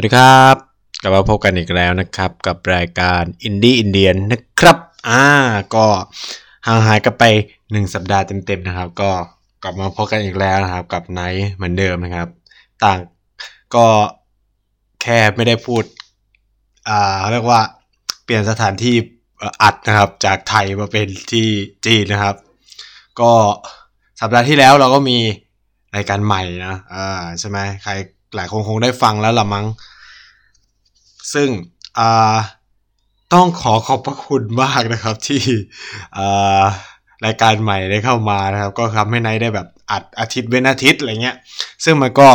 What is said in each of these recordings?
สวัสดีครับ กลับมาพบกันอีกแล้วนะครับ กับรายการอินดี้อินเดียนะครับ อ่าก็ห่างหายกันไปหนึ่งสัปดาห์เต็มๆนะครับ ก็กลับมาพบกันอีกแล้วนะครับ กับนายเหมือนเดิมนะครับ ต่างก็แค่ไม่ได้พูด อ่าเรียกว่าเปลี่ยนสถานที่อัดนะครับ จากไทยมาเป็นที่จีนนะครับ ก็สัปดาห์ที่แล้วเราก็มีรายการใหม่นะอ่าใช่ไหมใครหลายคนคงได้ฟังแล้วละมั้ง ซึ่งต้องขอขอบพระคุณมากนะครับที่รายการใหม่ได้เข้ามานะครับ ก็ทำให้ไนท์ได้แบบอัดอาทิตย์เว้นอาทิตย์อะไรเงี้ย ซึ่งมันก็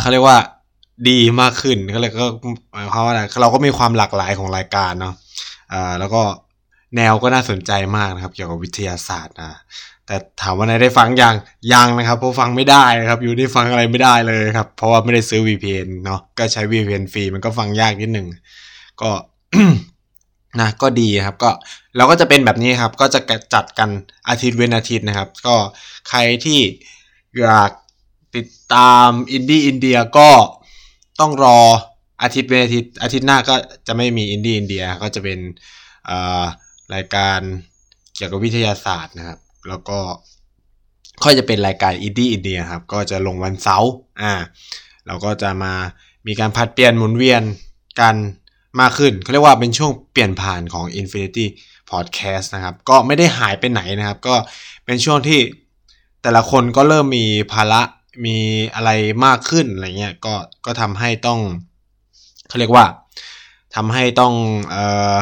เขาเรียกว่าดีมากขึ้นก็เลยก็หมายความว่าอะไรเราก็มีความหลากหลายของรายการเนาะแล้วก็แนวก็น่าสนใจมากนะครับ เกี่ยวกับวิทยาศาสตร์นะ แต่ถามว่านายได้ฟังยังยังนะครับเพราะฟังไม่ได้นะครับอยู่นี่ฟังอะไรไม่ได้เลยครับ เพราะว่าไม่ได้ซื้อ VPN เนาะก็ใช้ VPN ฟรีมันก็ฟังยากนิดหนึ่งก็นะก็ดีครับก็เราก็จะเป็นแบบนี้ครับ ก็จะจัดกันอาทิตย์เว้นอาทิตย์นะครับ ก็ใครที่อยากติดตามอินดี้อินเดียก็ต้องรออาทิตย์เว้นอาทิตย์อาทิตย์หน้าก็จะไม่มีอินดี้อินเดียก็จะเป็นรายการเกี่ยวกับวิทยาศาสตร์นะครับ แล้วก็ค่อยจะเป็นรายการอินดี้อินเดียครับ ก็จะลงวันเสาร์อ่าเราก็จะมามีการผัดเปลี่ยนหมุนเวียนกันมากขึ้นเขาเรียกว่าเป็นช่วงเปลี่ยนผ่านของ Infinity Podcast นะครับ ก็ไม่ได้หายไปไหนนะครับ ก็เป็นช่วงที่แต่ละคนก็เริ่มมีภาระมีอะไรมากขึ้นอะไรเงี้ยก็ก็ทำให้ต้องเขาเรียกว่าทำให้ต้องออ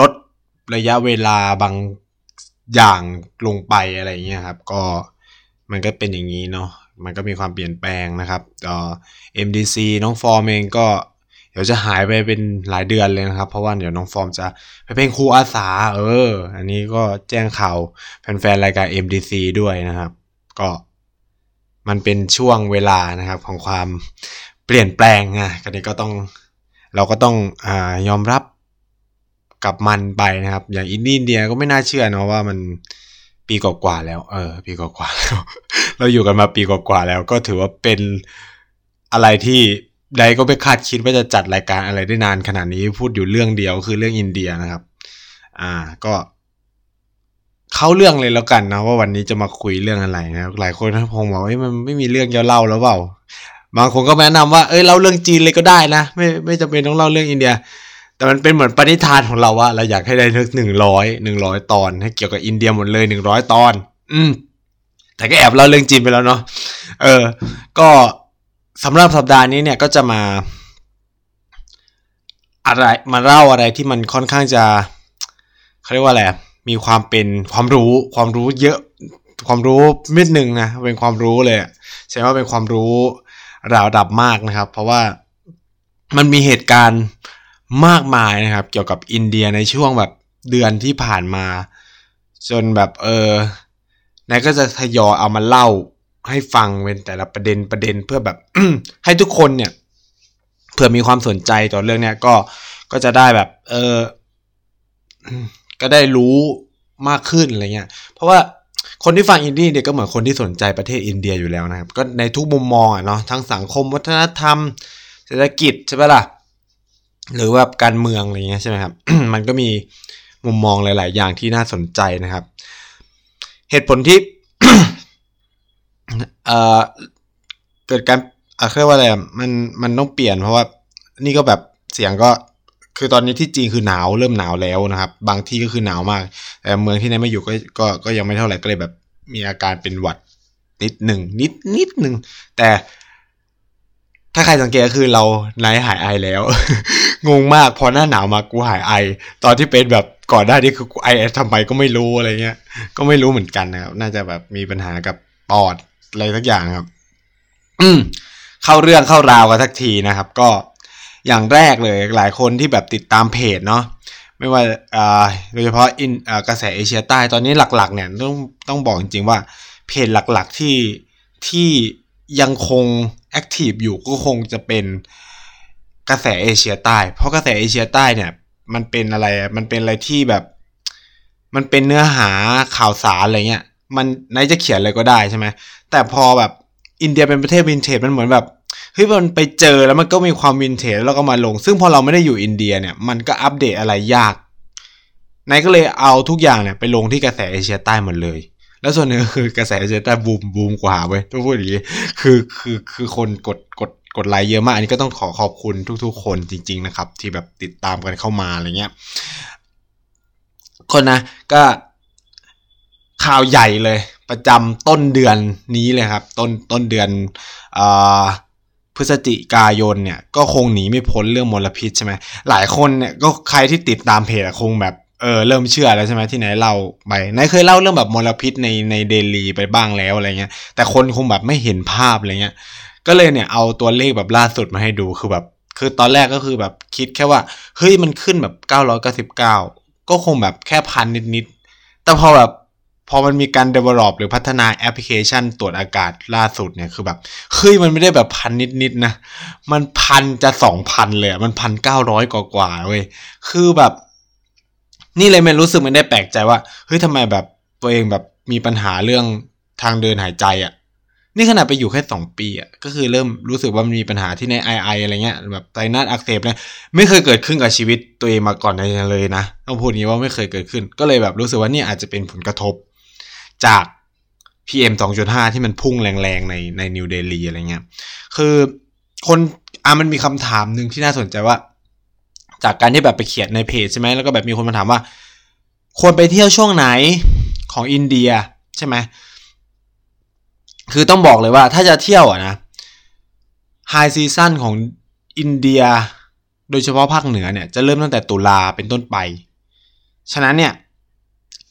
ลดระยะเวลาบาง อย่างลงไปอะไรเงี้ยครับ ก็มันก็เป็นอย่างนี้เนาะมันก็มีความเปลี่ยนแปลงนะครับก็ MDC น้องฟอร์มเองก็เดี๋ยวจะหายไปเป็นหลายเดือนเลยนะครับ เพราะว่าเดี๋ยวน้องฟอร์มจะไปเป็นครูอาสา เออ อันนี้ก็แจ้งข่าวแฟนๆรายการ MDC ด้วยนะครับ ก็มันเป็นช่วงเวลานะครับของความเปลี่ยนแปลงอะกันนี้ก็ต้องเราก็ต้องอ่ายอมรับ กับมันไปนะครับ อย่างอินเดียก็ไม่น่าเชื่อนะว่ามันปีกว่าๆแล้ว เออ ปีกว่าๆแล้วเราอยู่กันมาปีกว่าๆแล้ว ก็ถือว่าเป็นอะไรที่ใดก็ไม่คาดคิดว่าจะจัดรายการอะไรได้นานขนาดนี้พูดอยู่เรื่องเดียวคือเรื่องอินเดียนะครับ อ่าก็เข้าเรื่องเลยแล้วกันนะว่าวันนี้จะมาคุยเรื่องอะไรนะหลายคนคงบอกว่ามันไม่มีเรื่องจะเล่าแล้วเปล่าบางคนก็แนะนำว่าเอ้ยเล่าเรื่องจีนเลยก็ได้นะ ไม่ไม่จำเป็นต้องเล่าเรื่องอินเดีย แต่มันเป็นเหมือนปณิธานของเราว่าเราอยากให้ได้นึกหนึ่งร้อยหนึ่งร้อยตอน ให้เกี่ยวกับอินเดียหมดเลยหนึ่งร้อยตอน อืมแต่ก็แอบเล่าเรื่องจีนไปแล้วเนาะเออ ก็สำหรับสัปดาห์นี้เนี่ยก็จะมา อะไรมาเล่าอะไรที่มันค่อนข้างจะเขาเรียกว่าอะไรมีความเป็นความรู้ความรู้เยอะความรู้มิดหนึ่งนะเป็นความรู้เลยใช่ว่าเป็นความรู้ระดับมากนะครับ เพราะว่ามันมีเหตุการณ์ มากมายนะครับ เกี่ยวกับอินเดียในช่วงแบบเดือนที่ผ่านมา จนแบบเออนายก็จะทยอยเอามาเล่าให้ฟังเป็นแต่ละประเด็นประเด็นเพื่อแบบให้ทุกคนเนี่ยเผื่อมีความสนใจต่อเรื่องเนี้ยก็ก็จะได้แบบ เออก็ได้รู้มากขึ้นอะไรเงี้ย เพราะว่าคนที่ฟังอินดี้เนี่ยก็เหมือนคนที่สนใจประเทศอินเดียอยู่แล้วนะครับ ก็ในทุกมุมมองอะเนาะทั้งสังคมวัฒนธรรม เศรษฐกิจใช่ไหมล่ะ หรือว่าการเมืองอะไรเงี้ยใช่ไหมครับ มันก็มีมุมมองหลาย ๆ อย่างที่น่าสนใจนะครับ เหตุผลที่เอ่อเกิดการอะเรียกว่าอะไรมันมันต้องเปลี่ยนเพราะว่านี่ก็แบบเสียงก็คือตอนนี้ที่จีนคือหนาวเริ่มหนาวแล้วนะครับ บางที่ก็คือหนาวมากแต่เมืองที่ไหนไม่อยู่ก็ก็ก็ยังไม่เท่าไหร่ก็เลยแบบมีอาการเป็นหวัดนิดหนึ่งนิดนิดหนึ่งแต่ ถ้าใครสังเกตก็คือเราไนหายไอแล้ว งงมากพอหน้าหนาวมากูหายไอ ตอนที่เป็นแบบก่อนหน้านี้คือไอทำไมก็ไม่รู้อะไรเงี้ย ก็ไม่รู้เหมือนกันนะครับ น่าจะแบบมีปัญหากับปอดอะไรสักอย่างครับ อืมเข้าเรื่องเข้าราวกันสักทีนะครับ ก็อย่างแรกเลยหลายคนที่แบบติดตามเพจเนาะไม่ว่าอ่าโดยเฉพาะอินอ่ากระแสเอเชียใต้ตอนนี้หลักๆ เนี่ยต้องต้องบอกจริงๆว่าเพจหลักๆที่ที่ ยังคง active อยู่ก็คงจะเป็นกระแสเอเชียใต้ เพราะกระแสเอเชียใต้เนี่ย มันเป็นอะไรมันเป็นอะไรที่แบบ มันเป็นเนื้อหาข่าวสารอะไรเงี้ย มันนายจะเขียนอะไรก็ได้ใช่ไหมแต่พอแบบอินเดียเป็นประเทศวินเทจมันเหมือนแบบเฮ้ยมันไปเจอแล้วมันก็มีความวินเทจแล้วก็มาลง ซึ่งพอเราไม่ได้อยู่อินเดียเนี่ยมันก็อัปเดตอะไรยากนายก็เลยเอาทุกอย่างเนี่ยไปลงที่กระแสเอเชียใต้หมดเลย แล้วส่วนหนึ่งคือกระแสเอเชียใต้บูมบูมกว่าเว้ยต้องพูดอย่างนี้คือคือคือคนกดกดกดไลค์เยอะมาก อันนี้ก็ต้องขอขอบคุณทุกๆ คนจริง ๆ นะครับ ที่แบบติดตามกันเข้ามาอะไรเงี้ยคนนะก็ข่าวใหญ่เลย ประจำต้นเดือนนี้เลยครับ ต้นต้นเดือนอพฤศจิกายนเนี่ยก็คงหนีไม่พ้นเรื่องมลพิษใช่ไหมหลายคนเนี่ยก็ใครที่ติดตามเพจคงแบบ เออเริ่มเชื่อแล้วใช่ไหมที่ไหนเล่าไปนายเคยเล่าเรื่องแบบมลพิษในในเดลีไปบ้างแล้วอะไรเงี้ย แต่คนคงแบบไม่เห็นภาพอะไรเงี้ย ก็เลยเนี่ยเอาตัวเลขแบบล่าสุดมาให้ดูคือแบบ คือตอนแรกก็คือแบบคิดแค่ว่าเฮ้ยมันขึ้นแบบเก้าร้อยเก้าสิบเก้าก็คงแบบแค่พันนิดๆ แต่พอแบบพอมันมีการ develop หรือพัฒนาแอปพลิเคชันตรวจอากาศล่าสุดเนี่ยคือแบบเฮ้ยมันไม่ได้แบบพันนิดๆนะมันพันจะสองพันเลยมันพันเก้าร้อยกว่าๆเว้ยคือแบบ นี่เลยมันรู้สึกมันได้แปลกใจว่าเฮ้ยทำไมแบบตัวเองแบบมีปัญหาเรื่องทางเดินหายใจอะ่ะ นี่ขนาดไปอยู่แค่สองปีอะ่ะก็คือเริ่มรู้สึกว่ามันมีปัญหาที่ในไอไออะไรเงี้ยแบบไตนัสอักเสบเนี่ยไม่เคยเกิดขึ้นกับชีวิตตัวเองมาก่อนเลยนะต้องพูดนี้ว่าไม่เคยเกิดขึ้น ก็เลยแบบรู้สึกว่านี่อาจจะเป็นผลกระทบจาก PM 2.5 ที่มันพุ่งแรงๆในในนิวเดลีอะไรเงี้ย คือคนอะมันมีคำถามหนึ่งที่น่าสนใจว่า จากการที่แบบไปเขียนในเพจใช่ไหมแล้วก็แบบมีคนมาถามว่า ควรไปเที่ยวช่วงไหนของอินเดียใช่ไหมคือต้องบอกเลยว่าถ้าจะเที่ยวอะนะไฮซีซั่นของอินเดีย โดยเฉพาะภาคเหนือเนี่ยจะเริ่มตั้งแต่ตุลาเป็นต้นไป ฉะนั้นเนี่ย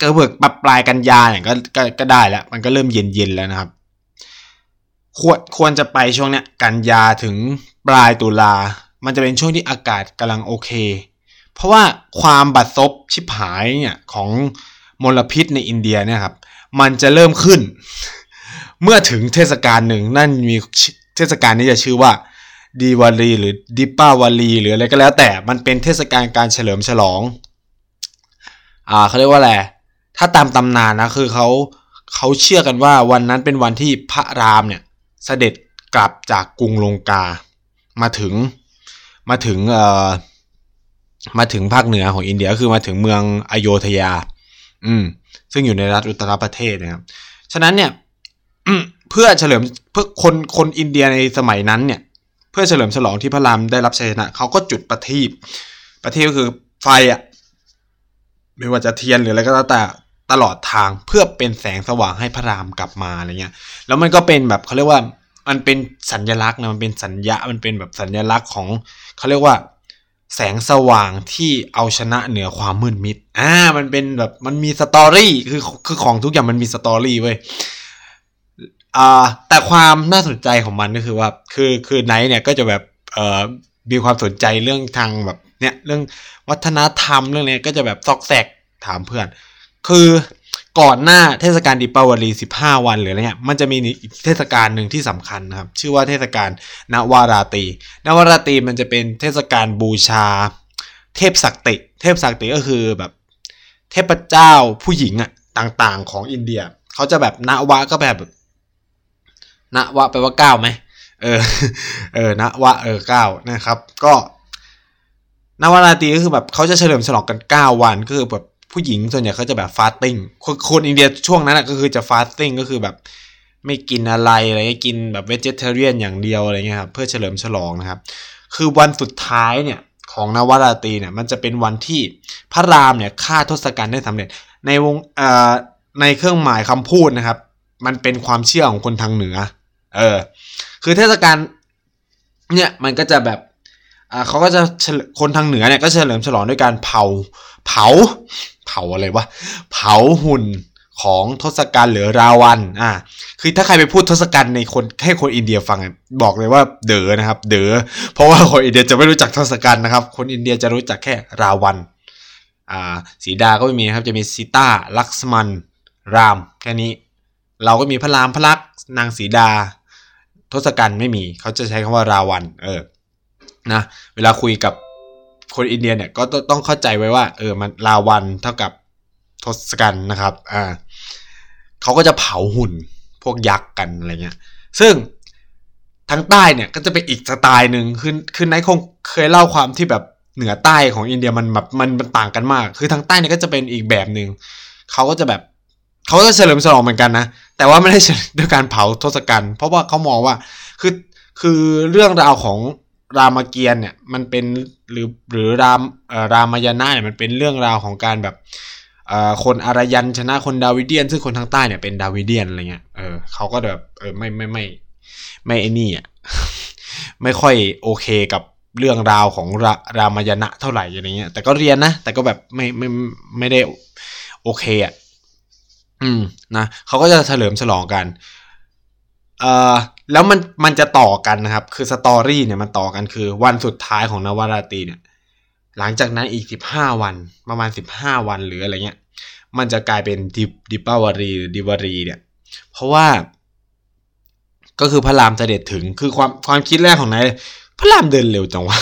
กระเบิกปรับปลายกันยาเนี่ยก็ก็ก็ได้แล้ว มันก็เริ่มเย็นเย็นแล้วนะครับ ควรควรจะไปช่วงเนี้ยกันยาถึงปลายตุลา มันจะเป็นช่วงที่อากาศกำลังโอเค เพราะว่าความบัดซบชิบหายเนี่ยของมลพิษในอินเดียเนี่ยครับ มันจะเริ่มขึ้น เมื่อถึงเทศกาลหนึ่งนั่นมีเทศกาลนี้จะชื่อว่าดีวาลีหรือดิปาวาลีหรืออะไรก็แล้ว แต่มันเป็นเทศกาลการเฉลิมฉลอง อ่าเขาเรียกว่าอะไร ถ้าตามตำนานนะคือเขาเขาเชื่อกันว่าวันนั้นเป็นวันที่พระรามเนี่ยเสด็จกลับจากกรุงลงกา มาถึง มาถึงเอ่อมาถึงภาคเหนือของอินเดียก็คือมาถึงเมืองอโยธยา อืม ซึ่งอยู่ในรัฐอุตตรประเทศนะครับ ฉะนั้นเนี่ยเพื่อเฉลิมเพื่อคนคนอินเดียในสมัยนั้นเนี่ย เพื่อเฉลิมฉลองที่พระรามได้รับชัยชนะเขาก็จุดประทีปประทีปก็คือไฟอะไม่ว่าจะเทียนหรืออะไรก็แล้วแต่ตลอดทางเพื่อเป็นแสงสว่างให้พระรามกลับมาอะไรเงี้ย แล้วมันก็เป็นแบบเขาเรียกว่า มันเป็นสัญลักษณ์นะมันเป็นสัญญามันเป็นแบบสัญลักษณ์ของเขาเรียกว่า แสงสว่างที่เอาชนะเหนือความมืดมิดอ่ามันเป็นแบบมันมีสตอรี่คือคือของทุกอย่างมันมีสตอรี่เว้ยอ่าแต่ความน่าสนใจของมันก็คือว่าคือคือไนท์เนี่ยก็จะแบบเอ่อมีความสนใจเรื่องทางแบบเนี่ยเรื่องวัฒนธรรมเรื่องเนี้ยก็จะแบบซอกแซกถามเพื่อน คือ ก่อนหน้าเทศกาลดิปาวลี 15 วันหรืออะไรเงี้ยมันจะมีเทศกาลหนึ่งที่สำคัญนะครับ ชื่อว่าเทศกาลนวาราตีนวาราตีมันจะเป็นเทศกาลบูชา เทพศักติ เทพศักติก็คือแบบเทพเจ้าผู้หญิงอะต่างๆ ของอินเดียเขาจะแบบนวะก็แบบนวะแปลว่าเก้าไหมเออเออนวะเออเก้านะครับ ก็นวราตรีก็คือแบบเขาจะเฉลิมฉลองกัน 9 วันก็คือแบบ ผู้หญิงส่วนใหญ่เขาจะแบบ fasting คนอินเดียช่วงนั้นก็คือจะ fasting ก็คือแบบไม่กินอะไรอะไรกินแบบ vegetarian อย่างเดียวอะไรเงี้ยครับเพื่อเฉลิมฉลองนะครับ คือวันสุดท้ายเนี่ยของนวราตรีเนี่ยมันจะเป็นวันที่พระรามเนี่ยฆ่าทศกัณฐ์ได้สำเร็จ ในวงเอ่อในเครื่องหมายคำพูดนะครับ มันเป็นความเชื่อของคนทางเหนือ เออ คือเทศกาลเนี่ยมันก็จะแบบอ่าเขาก็จะคนทางเหนือเนี่ยก็เฉลิมฉลองด้วยการเผา เผา เผาอะไรวะ เผาหุ่นของทศกัณฐ์หรือราวันอ่า คือถ้าใครไปพูดทศกัณฐ์ในคนให้คนอินเดียฟังบอกเลยว่าเด๋อนะครับ เด๋อเพราะว่าคนอินเดียจะไม่รู้จักทศกัณฐ์นะครับ คนอินเดียจะรู้จักแค่ราวันอ่าสีดาก็ไม่มีครับจะมีซีตาลักษมันรามแค่นี้ เราก็มีพระรามพระลักษณ์นางสีดา ทศกัณฐ์ไม่มีเขาจะใช้คำว่าราวันเออนะเวลาคุยกับ คนอินเดียเนี่ยก็ต้องเข้าใจไว้ว่า เออมันลาวันเท่ากับทศกัณฐ์นะครับ อ่าเขาก็จะเผาหุ่นพวกยักษ์กันอะไรเงี้ย ซึ่งทางใต้เนี่ยก็จะเป็นอีกสไตล์หนึ่งคือคือไนคงเคยเล่าความที่แบบเหนือใต้ของอินเดียมันแบบมันมันต่างกันมาก คือทางใต้เนี่ยก็จะเป็นอีกแบบหนึ่งเขาก็จะแบบเขาก็เฉลิมฉลองเหมือนกันนะ แต่ว่าไม่ได้ด้วยการเผาทศกัณฐ์เพราะว่าเขามองว่าคือคือเรื่องราวของ รามเกียรติ์เนี่ยมันเป็นหรือหรือรามรามายณะเนี่ยมันเป็นเรื่องราวของการแบบคนอารยันชนะคนดาวิเดียน ซึ่งคนทางใต้เนี่ยเป็นดาวิเดียนอะไรเงี้ยเออเขาก็แบบเออไม่ไม่ไม่ไม่ไอ้นี่อะไม่ค่อยโอเคกับเรื่องราวของรารามายณะเท่าไหร่อะไรเงี้ย แต่ก็เรียนนะ แต่ก็แบบไม่ไม่ไม่ได้โอเคอะอืมนะเขาก็จะเฉลิมฉลองกัน เอ่อแล้วมันมันจะต่อกันนะครับ คือ story เนี่ยมันต่อกันคือวันสุดท้ายของนวราตรีเนี่ยหลังจากนั้นอีกสิบห้าวันประมาณสิบห้าวันหรืออะไรเงี้ย มันจะกลายเป็นดิดิปาวลีหรือดิวาลีเนี่ย เพราะว่า ก็คือพระรามเสด็จถึงคือความความคิดแรกของนายพระรามเดินเร็วจังวะ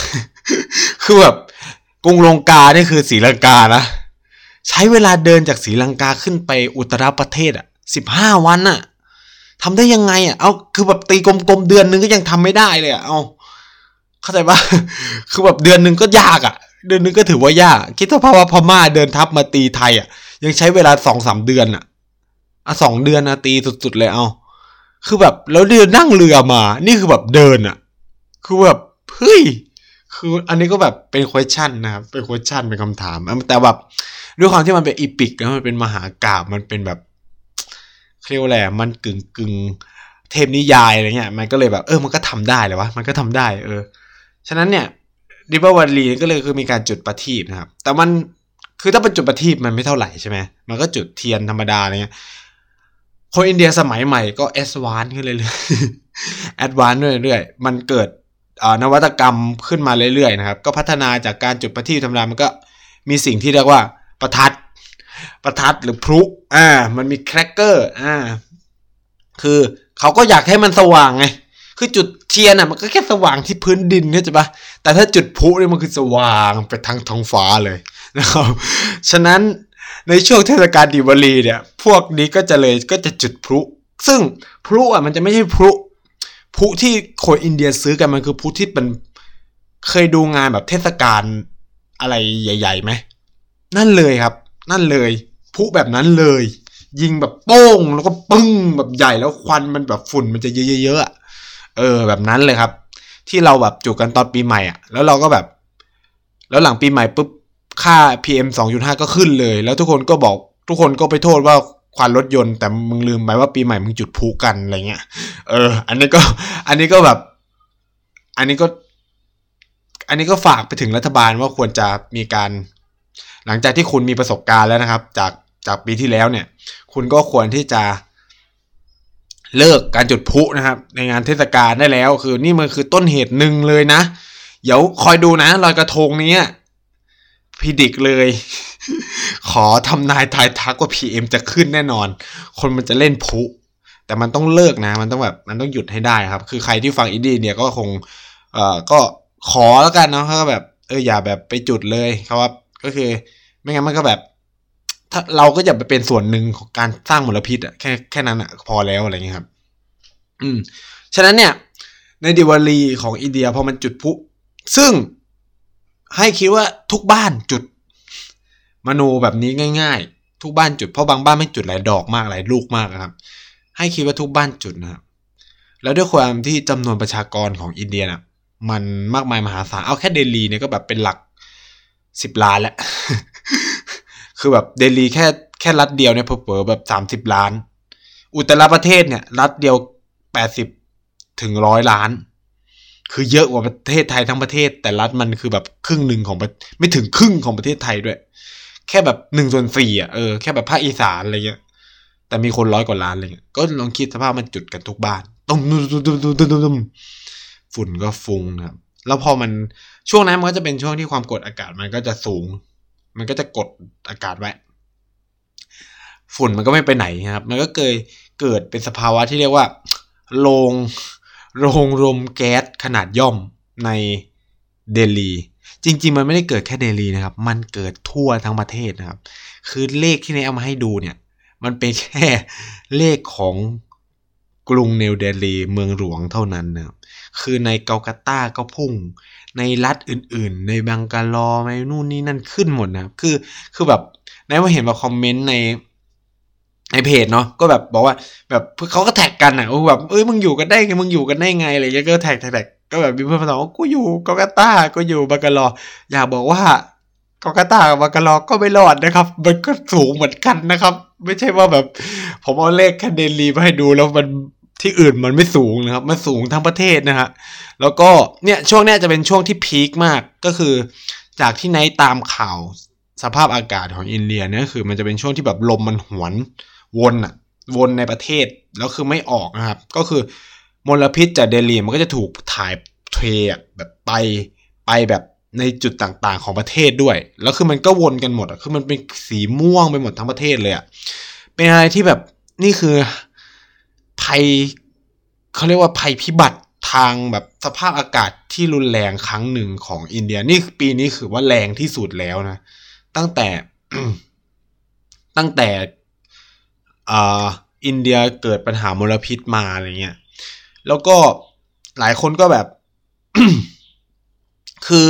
คือแบบกรุงลงกาเนี่ยคือศรีลังกานะใช้เวลาเดินจากศรีลังกาขึ้นไปอุตรประเทศอะสิบห้าวันอะ ทำได้ยังไงอะ เอาคือแบบตีกลมๆเดือนนึงก็ยังทำไม่ได้เลยอะ เอาเข้าใจปะคือแบบเดือนนึงก็ยากอะ เดือนนึงก็ถือว่ายาก คิดสภาพว่าพม่าเดินทัพมาตีไทยอะ ยังใช้เวลาสองสามเดือนอะอะสองเดือนนะตีสุดๆเลยเอา คือแบบแล้วเดินนั่งเรือมา นี่คือแบบเดินอะ คือแบบเฮ้ยคืออันนี้ก็แบบเป็น question นะครับ เป็น question เป็นคำถาม แต่แบบด้วยความที่มันเป็น epic แล้วมันเป็นมหากาพย์มันเป็นแบบ เรียกว่าอะไรมันกึ่งกึ่งเทพนิยายอะไรเงี้ยมันก็เลยแบบเออมันก็ทำได้เลยวะมันก็ทำได้เออฉะนั้นเนี่ยดิปาวลีก็เลยคือมีการจุดประทีปนะครับ แต่มันคือถ้าเป็นจุดประทีปมันไม่เท่าไหร่ใช่ไหมมันก็จุดเทียนธรรมดาอะไรเงี้ยคนอินเดียสมัยใหม่ก็ advance ขึ้นเรื่อยๆ advance เรื่อยๆมันเกิดนวัตกรรมขึ้นมาเรื่อยๆนะครับ ก็พัฒนาจากการจุดประทีปธรรมดามันก็มีสิ่งที่เรียกว่าประทัด ประทัดหรือพลุอ่า มันมีแครกเกอร์อ่า คือเขาก็อยากให้มันสว่างไงคือจุดเทียนอะมันก็แค่สว่างที่พื้นดินเข้าใจปะแต่ถ้าจุดพลุเนี่ยมันคือสว่างไปทั้งท้องฟ้าเลยนะครับฉะนั้นในช่วงเทศกาลดิวาลีเนี่ย พวกนี้ก็จะเลยก็จะจุดพลุซึ่งพลุอะมันจะไม่ใช่พลุพลุที่คนอินเดียซื้อกันมันคือพลุที่เป็นเคยดูงานแบบเทศกาลอะไรใหญ่ๆไหมนั่นเลยครับ นั่นเลยพุแบบนั้นเลย ยิงแบบโป้งแล้วก็ปึ้งแบบใหญ่แล้วควันมันแบบฝุ่นมันจะเยอะๆเออ แบบนั้นเลยครับ ที่เราแบบจุกันตอนปีใหม่อะ แล้วเราก็แบบ แล้วหลังปีใหม่ปุ๊บค่า PM 2.5 ก็ขึ้นเลย แล้วทุกคนก็บอกทุกคนก็ไปโทษว่าควันรถยนต์แต่มึงลืมไปว่าปีใหม่มึงจุดพุกันอะไรเงี้ย เออ อันนี้ก็ อันนี้ก็แบบ อันนี้ก็ อันนี้ก็ฝากไปถึงรัฐบาลว่าควรจะมีการ หลังจากที่คุณมีประสบการณ์แล้วนะครับ จากจากปีที่แล้วเนี่ย คุณก็ควรที่จะเลิกการจุดพลุนะครับ ในงานเทศกาลได้แล้ว คือนี่มันคือต้นเหตุหนึ่งเลยนะ เดี๋ยวคอยดูนะลอยกระทงนี้predict เลย ขอทำนายทายทักว่า PM จะขึ้นแน่นอน คนมันจะเล่นพลุแต่มันต้องเลิกนะ มันต้องแบบมันต้องหยุดให้ได้ครับ คือใครที่ฟังอินดี้เนี่ยก็คงเอ่อก็ขอแล้วกันเนาะก็แบบเอออย่าแบบไปจุดเลยครับว่า ก็คือ ไม่งั้นมันก็แบบ ถ้าเราก็อย่าไปเป็นส่วนหนึ่งของการสร้างมลพิษอะแค่แค่นั้นอะพอแล้วอะไรเงี้ยครับ อืม ฉะนั้นเนี่ย ในดิวาลีของอินเดียพอมันจุดพลุซึ่งให้คิดว่าทุกบ้านจุด มโนแบบนี้ง่าย ๆ ทุกบ้านจุดเพราะบางบ้านไม่จุดหลายดอกมากหลายลูกมากนะครับ ให้คิดว่าทุกบ้านจุดนะครับ แล้วด้วยความที่จำนวนประชากรของอินเดียน่ะมันมากมายมหาศาลเอาแค่เดลีเนี่ยก็แบบเป็นหลัก สิบล้านแล้วคือแบบเดลีแค่แค่รัฐเดียวเนี่ยเผลอแบบสามสิบล้าน อุตรประเทศเนี่ย รัฐเดียวแปดสิบถึงร้อยล้าน คือเยอะกว่าประเทศไทยทั้งประเทศ แต่รัฐมันคือแบบครึ่งหนึ่งของไม่ถึงครึ่งของประเทศไทยด้วย แค่แบบหนึ่งส่วนสี่อะเออแค่แบบภาคอีสานอะไรเงี้ยแต่มีคนร้อยกว่าล้านอะไรเงี้ยก็ลองคิดสภาพมันจุดกันทุกบ้านตุ้มตุ้มตุ้มตุ้มตุ้มตุ้มฝุ่นก็ฟุ้งนะครับแล้วพอมัน ช่วงนั้นมันก็จะเป็นช่วงที่ความกดอากาศมันก็จะสูง มันก็จะกดอากาศไว้ ฝุ่นมันก็ไม่ไปไหนครับ มันก็เกิดเกิดเป็นสภาวะที่เรียกว่าโรงโรงรมแก๊สขนาดย่อมในเดลีจริง ๆ มันไม่ได้เกิดแค่เดลีนะครับ มันเกิดทั่วทั้งประเทศนะครับ คือเลขที่นายเอามาให้ดูเนี่ย มันเป็นแค่เลขของกรุงเนวเดลีเมืองหลวงเท่านั้นนะครับ คือในเกาลกาตาก็พุ่ง ในรัฐอื่นๆ ในบังกาลอในนู่นนี่นั่นขึ้นหมดนะครับ คือคือแบบนายว่าเห็นแบบ comment ในในเพจเนาะก็แบบบอกว่าแบบเขาก็ tag กันอะแบบเอ้ยมึงอยู่กันได้ไงมึงอยู่กันได้ไงอะไรเงี้ยก็ tag tag ก็แบบมีเพื่อนมาตอบว่ากูอยู่กัลกัตตาก็อยู่บังกาลอร์ อยากบอกว่ากัลกัตตากับบังกาลอร์ก็ไม่รอดนะครับ มันก็สูงเหมือนกันนะครับ ไม่ใช่ว่าแบบ ผมเอาเลขแค่เดลีมาให้ดูแล้วมัน ที่อื่นมันไม่สูงนะครับ มันสูงทั้งประเทศนะฮะ แล้วก็เนี่ยช่วงนี้จะเป็นช่วงที่ peak มาก ก็คือ จากที่ไนตามข่าวสภาพอากาศของอินเดียเนี่ยคือมันจะเป็นช่วงที่แบบลมมันหวนวนอะวนในประเทศแล้วคือไม่ออกนะครับ ก็คือมลพิษจากเดลีมันก็จะถูกถ่ายเทแบบไปไปแบบในจุดต่างๆของประเทศด้วย แล้วคือมันก็วนกันหมดอะคือมันเป็นสีม่วงไปหมดทั้งประเทศเลยอะเป็นอะไรที่แบบนี่คือ ภัยเขาเรียกว่าภัยพิบัติทางแบบสภาพอากาศที่รุนแรงครั้งหนึ่งของอินเดีย นี่ปีนี้คือว่าแรงที่สุดแล้วนะ ตั้งแต่ตั้งแต่อินเดียเกิดปัญหามลพิษมาอะไรเงี้ย แล้วก็หลายคนก็แบบ คือ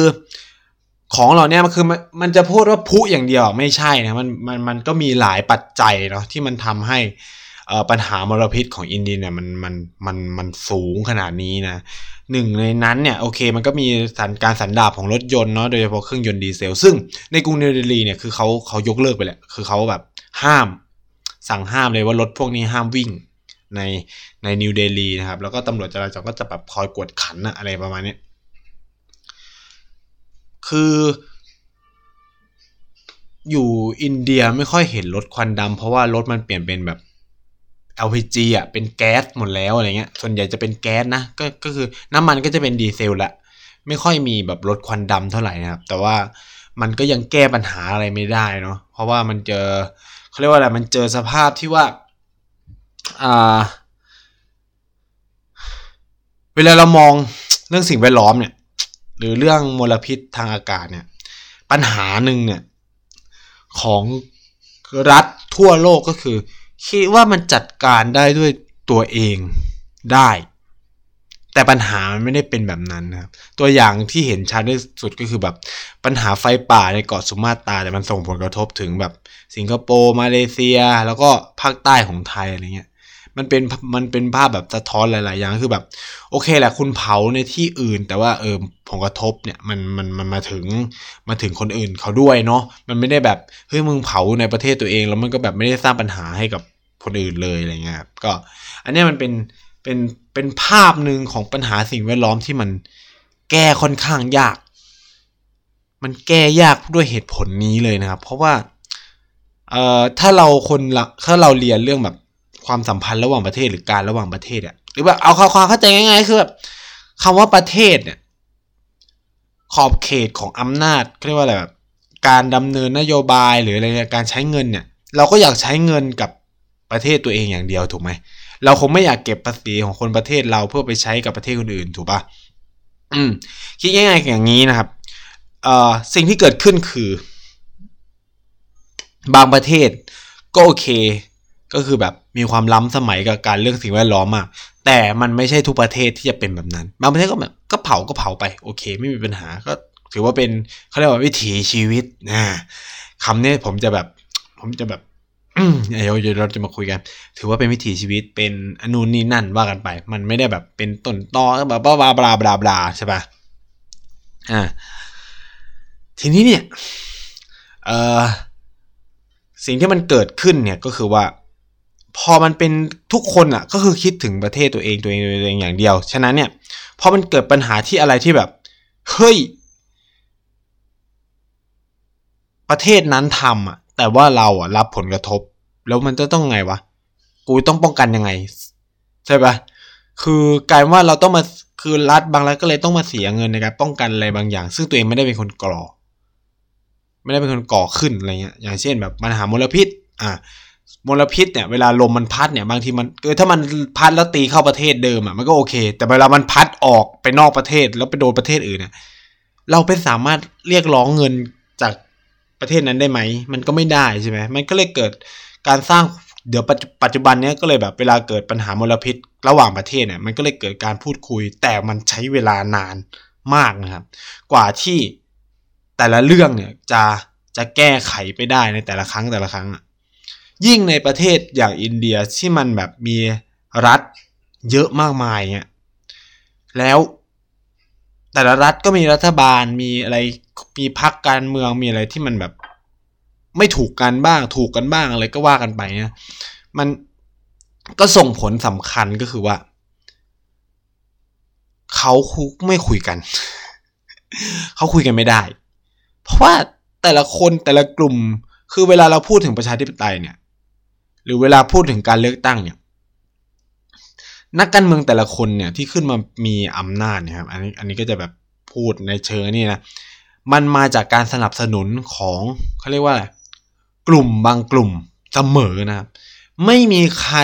ของเราเนี่ยมันคือมันมันจะพูดว่าพุอย่างเดียวไม่ใช่นะมันมันมันก็มีหลายปัจจัยเนาะที่มันทำให้ ปัญหามลพิษของอินเดียเนี่ยมันมันมันมันสูงขนาดนี้นะหนึ่งในนั้นเนี่ยโอเคมันก็มีสันการสันดาบของรถยนต์เนาะโดยเฉพาะเครื่องยนต์ดีเซล ซึ่งในกรุงนิวเดลีเนี่ยคือเขาเขายกเลิกไปแหละคือเขาแบบห้าม สั่งห้ามเลยว่ารถพวกนี้ห้ามวิ่งในในนิวเดลีนะครับ แล้วก็ตำรวจจราจรก็จะแบบคอยกวดขันนะอะไรประมาณนี้คืออยู่อินเดียไม่ค่อยเห็นรถควันดำเพราะว่ารถมันเปลี่ยนเป็นแบบ LPG อะเป็นแก๊สหมดแล้วอะไรเงี้ย ส่วนใหญ่จะเป็นแก๊สนะ ก็ก็คือน้ำมันก็จะเป็นดีเซลละ ไม่ค่อยมีแบบรถควันดำเท่าไหร่นะครับ แต่ว่ามันก็ยังแก้ปัญหาอะไรไม่ได้เนาะ เพราะว่ามันเจอเขาเรียกว่าอะไร มันเจอสภาพที่ว่า อ่า เวลาเรามองเรื่องสิ่งแวดล้อมเนี่ย หรือเรื่องมลพิษทางอากาศเนี่ย ปัญหาหนึ่งเนี่ยของรัฐทั่วโลกก็คือ คิดว่ามันจัดการได้ด้วยตัวเองได้ แต่ปัญหามันไม่ได้เป็นแบบนั้นนะครับ ตัวอย่างที่เห็นชัดที่สุดก็คือแบบปัญหาไฟป่าในเกาะสุมาตราแต่มันส่งผลกระทบถึงแบบสิงคโปร์มาเลเซีย แล้วก็ภาคใต้ของไทยอะไรเงี้ยมันเป็นมันเป็นภาพแบบสะท้อนหลาย ๆ อย่างคือแบบ โอเคแหละคุณเผาในที่อื่น แต่ว่าเออผลกระทบเนี่ยมันมันมันมาถึงมาถึงคนอื่นเขาด้วยเนาะมันไม่ได้แบบเฮ้ยมึงเผาในประเทศตัวเอง แล้วมันก็แบบไม่ได้สร้างปัญหาให้กับ คนอื่นเลยอะไรเงี้ยครับก็อันนี้มันเป็นเป็นเป็นภาพหนึ่งของปัญหาสิ่งแวดล้อมที่มันแก้ค่อนข้างยาก มันแก้ยากด้วยเหตุผลนี้เลยนะครับ เพราะว่าเอ่อถ้าเราคนละถ้าเราเรียนเรื่องแบบความสัมพันธ์ระหว่างประเทศหรือการระหว่างประเทศอะหรือแบบเอาความเข้าใจง่ายๆคือแบบคำว่าประเทศเนี่ยขอบเขตของอำนาจเรียกว่าอะไรแบบการดำเนินนโยบายหรืออะไรการใช้เงินเนี่ย เราก็อยากใช้เงินกับ ประเทศตัวเองอย่างเดียวถูกไหมเราคงไม่อยากเก็บภาษีของคนประเทศเราเพื่อไปใช้กับประเทศคนอื่นถูกปะอืมคิดง่ายๆอย่างนี้นะครับเอ่อสิ่งที่เกิดขึ้นคือ บางประเทศก็โอเคก็คือแบบมีความล้ำสมัยกับการเรื่องสิ่งแวดล้อมมาก แต่มันไม่ใช่ทุกประเทศที่จะเป็นแบบนั้น บางประเทศก็แบบก็เผาก็เผาไป โอเค ไม่มีปัญหาก็ถือว่าเป็นเขาเรียกว่าวิถีชีวิตนะคำนี้ผมจะแบบ ผมจะแบบ เดี๋ยวเราจะมาคุยกัน ถือว่าเป็นวิถีชีวิตเป็นอนูนนี่นั่นว่ากันไป มันไม่ได้แบบเป็นต้นตอแบบบลาบลาบลาบลาบลาใช่ปะอ่าทีนี้เนี่ยเออสิ่งที่มันเกิดขึ้นเนี่ยก็คือว่า พอมันเป็นทุกคนอะ ก็คือคิดถึงประเทศตัวเองตัวเองตัวเองอย่างเดียว ฉะนั้นเนี่ยพอมันเกิดปัญหาที่อะไรที่แบบเฮ้ยประเทศนั้นทำอะ แต่ว่าเราอะรับผลกระทบ แล้วมันจะต้องไงวะ กูต้องป้องกันยังไง ใช่ปะคือกลายว่าเราต้องมาคือรัฐบางรัฐก็เลยต้องมาเสียเงินในการป้องกันอะไรบางอย่าง ซึ่งตัวเองไม่ได้เป็นคนก่อ ไม่ได้เป็นคนก่อขึ้นอะไรเงี้ย อย่างเช่นแบบปัญหามลพิษ อ่ามลพิษเนี่ยเวลาลมมันพัดเนี่ยบางทีมันเออถ้ามันพัดแล้วตีเข้าประเทศเดิมอะมันก็โอเค แต่เวลามันพัดออกไปนอกประเทศแล้วไปโดนประเทศอื่นเนี่ยเราเป็นสามารถเรียกร้องเงินจาก ประเทศนั้นได้ไหม มันก็ไม่ได้ใช่ไหมมันก็เลยเกิดการสร้างเดี๋ยวปัจจุบันเนี้ยก็เลยแบบเวลาเกิดปัญหามลพิษ ระหว่างประเทศเนี่ยมันก็เลยเกิดการพูดคุย แต่มันใช้เวลานานมากนะครับ กว่าที่แต่ละเรื่องเนี่ยจะจะแก้ไขไปได้ในแต่ละครั้งแต่ละครั้ง ยิ่งในประเทศอย่างอินเดียที่มันแบบมีรัฐเยอะมากมายเนี่ยแล้วแต่ละรัฐก็มีรัฐบาลมีอะไร มีพรรคการเมืองมีอะไรที่มันแบบ ไม่ถูกกันบ้าง ถูกกันบ้างอะไรก็ว่ากันไปเนี่ยมันก็ส่งผลสำคัญก็คือว่าเขาคุกไม่คุยกัน เขาคุยกันไม่ได้ เพราะว่าแต่ละคนแต่ละกลุ่ม คือเวลาเราพูดถึงประชาธิปไตยเนี่ย หรือเวลาพูดถึงการเลือกตั้งเนี่ย นักการเมืองแต่ละคนเนี่ยที่ขึ้นมามีอำนาจเนี่ยครับ อันนี้อันนี้ก็จะแบบพูดในเชิงนี่นะ มันมาจากการสนับสนุนของเขาเรียกว่าอะไรกลุ่มบางกลุ่มเสมอนะครับ ไม่มีใคร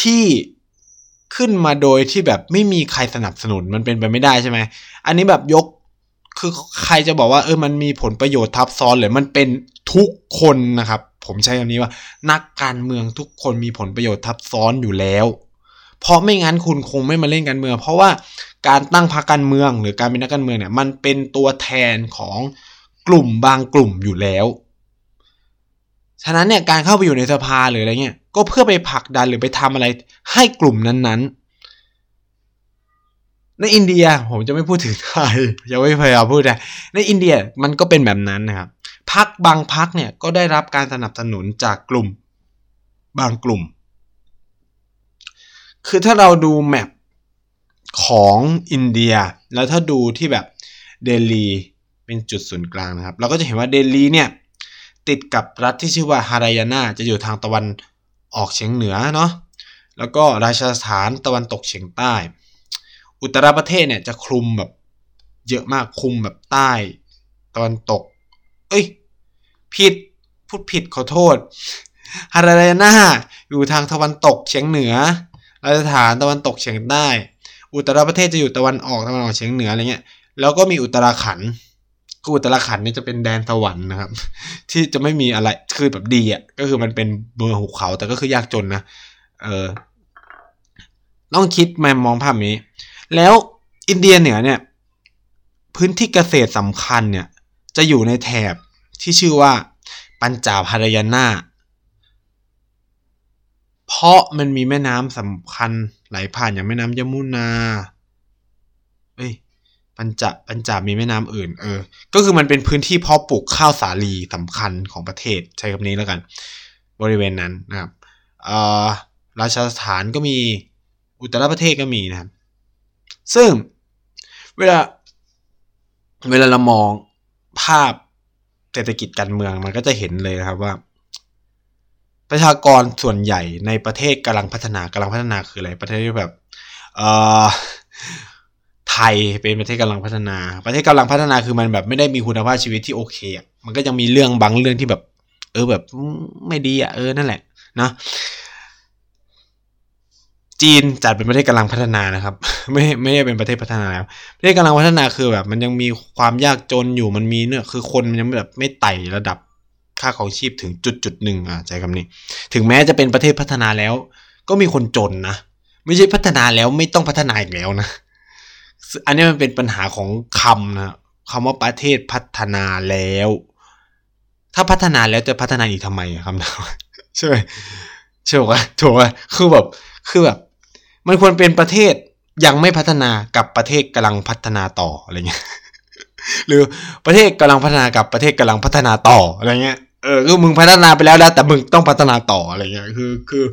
ที่ขึ้นมาโดยที่แบบไม่มีใครสนับสนุนมันเป็นไปไม่ได้ใช่ไหมอันนี้แบบยกคือใครจะบอกว่าเออมันมีผลประโยชน์ทับซ้อนเลยมันเป็นทุกคนนะครับ ผมใช้คำนี้ว่า นักการเมืองทุกคนมีผลประโยชน์ทับซ้อนอยู่แล้ว เพราะไม่งั้นคุณคงไม่มาเล่นการเมือง เพราะว่า การตั้งพรรคการเมืองหรือการเป็นนักการเมืองเนี่ยมันเป็นตัวแทนของกลุ่มบางกลุ่มอยู่แล้ว ฉะนั้นเนี่ยการเข้าไปอยู่ในสภาหรืออะไรเงี้ยก็เพื่อไปผลักดันหรือไปทำอะไรให้กลุ่มนั้นๆ ในอินเดียผมจะไม่พูดถึงไทยจะไม่พยายามพูดแต่ในอินเดียมันก็เป็นแบบนั้นนะครับพักบางพักเนี่ยก็ได้รับการสนับสนุนจากกลุ่มบางกลุ่ม คือถ้าเราดูแมป ของอินเดีย แล้วถ้าดูที่แบบเดลีเป็นจุดศูนย์กลางนะครับ เราก็จะเห็นว่าเดลีเนี่ยติดกับรัฐที่ชื่อว่าฮารายานาจะอยู่ทางตะวันออกเฉียงเหนือเนาะแล้วก็ราชสถานตะวันตกเฉียงใต้ อุตรประเทศเนี่ยจะคลุมแบบเยอะมากคลุมแบบใต้ ตะวันตก เอ้ย ผิดพูดผิดขอโทษฮารายานาอยู่ทางตะวันตกเฉียงเหนือ ราชสถานตะวันตกเฉียงใต้ อุตรประเทศจะอยู่ตะวันออกตะวันออกเฉียงเหนืออะไรเงี้ย แล้วก็มีอุตราขันกูตะละขันนี่จะเป็นแดนสวรรค์นะครับ ที่จะไม่มีอะไรคือแบบดีอะก็คือมันเป็นเมืองหุบเขา แต่ก็คือยากจนนะเออต้องคิดมมมองภาพนี้ แล้วอินเดียเหนือเนี่ย พื้นที่เกษตรสำคัญเนี่ย จะอยู่ในแถบที่ชื่อว่าปัญจาบฮารยานา เพราะมันมีแม่น้ำสำคัญไหลผ่านอย่างแม่น้ำยมุนา เอ้ยปัญจปัญจามีแม่น้ำอื่น เออ ก็คือมันเป็นพื้นที่เพาะปลูกข้าวสาลีสำคัญของประเทศใช้คำนี้แล้วกัน บริเวณนั้นนะครับออราชสถานก็มีอุตรประเทศก็มีนะครับ ซึ่งเวลาเวลาเรามองภาพเศรษฐกิจการเมืองมันก็จะเห็นเลยนะครับว่า ประชากรส่วนใหญ่ในประเทศกำลังพัฒนากำลังพัฒนาคืออะไรประเทศที่แบบเอ่อไทยเป็นประเทศกำลังพัฒนา ประเทศกำลังพัฒนาคือมันแบบไม่ได้มีคุณภาพชีวิตที่โอเคอะมันก็ยังมีเรื่องบางเรื่องที่แบบ เออแบบไม่ดีอะเออนั่นแหละนะจีนจัดเป็นประเทศกำลังพัฒนานะครับ ไม่ไม่ได้เป็นประเทศพัฒนาแล้วประเทศกำลังพัฒนาคือแบบ มันยังมีความยากจนอยู่มันมีเนี่ยคือคนมันยังแบบไม่ไต่ระดับ ค่าของชีพถึงจุดจุดหนึ่งอะใจคำนี้ ถึงแม้จะเป็นประเทศพัฒนาแล้ว ก็มีคนจนนะ ไม่ใช่พัฒนาแล้วไม่ต้องพัฒนาอีกแล้วนะ อันนี้มันเป็นปัญหาของคำนะคำว่าประเทศพัฒนาแล้ว ถ้าพัฒนาแล้วจะพัฒนาอีกทำไมคำนั้นใช่ไหมใช่ไหมถูกไหมคือแบบคือแบบมันควรเป็นประเทศยังไม่พัฒนากับประเทศกำลังพัฒนาต่ออะไรเงี้ยหรือประเทศกำลังพัฒนากับประเทศกำลังพัฒนาต่ออะไรเงี้ย เออคือมึงพัฒนาไปแล้วแล้วแต่มึงต้องพัฒนาต่ออะไรเงี้ยคือ คือ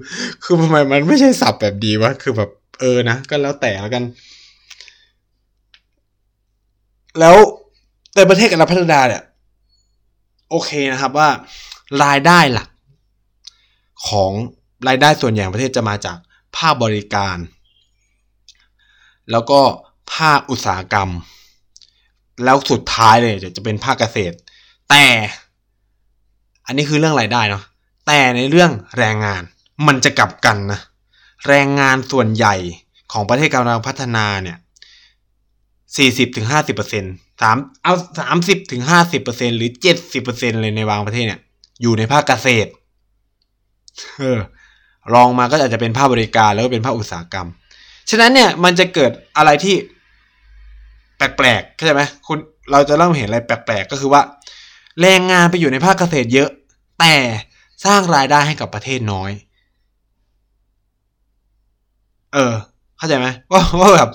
คือทำไมมันไม่ใช่สับแบบดีวะคือแบบเออนะก็แล้วแต่แล้วกัน แล้วในประเทศกำลังพัฒนาเนี่ยโอเคนะครับว่ารายได้หลักของรายได้ส่วนใหญ่ประเทศจะมาจากภาคบริการ แล้วก็ภาคอุตสาหกรรม แล้วสุดท้ายเลยจะเป็นภาคเกษตร แต่ อันนี้คือเรื่องรายได้เนาะแต่ในเรื่องแรงงานมันจะกลับกันนะแรงงานส่วนใหญ่ของประเทศกำลังพัฒนาเนี่ยสี่สิบถึงห้าสิบเปอร์เซ็นสามเอาสามสิบถึงห้าสิบเปอร์เซ็นหรือเจ็ดสิบเปอร์เซ็นเลยในบางประเทศเนี่ย อยู่ในภาคเกษตรเออรองมาก็อาจจะเป็นภาคบริการแล้วก็เป็นภาคอุตสาหกรรม ฉะนั้นเนี่ยมันจะเกิดอะไรที่แปลกๆเข้าใจไหมคุณเราจะเริ่มเห็นอะไรแปลกๆ ก็คือว่า แรงงานไปอยู่ในภาคเกษตรเยอะ แต่สร้างรายได้ให้กับประเทศน้อย เออ เข้าใจไหมว่าว่าแบบ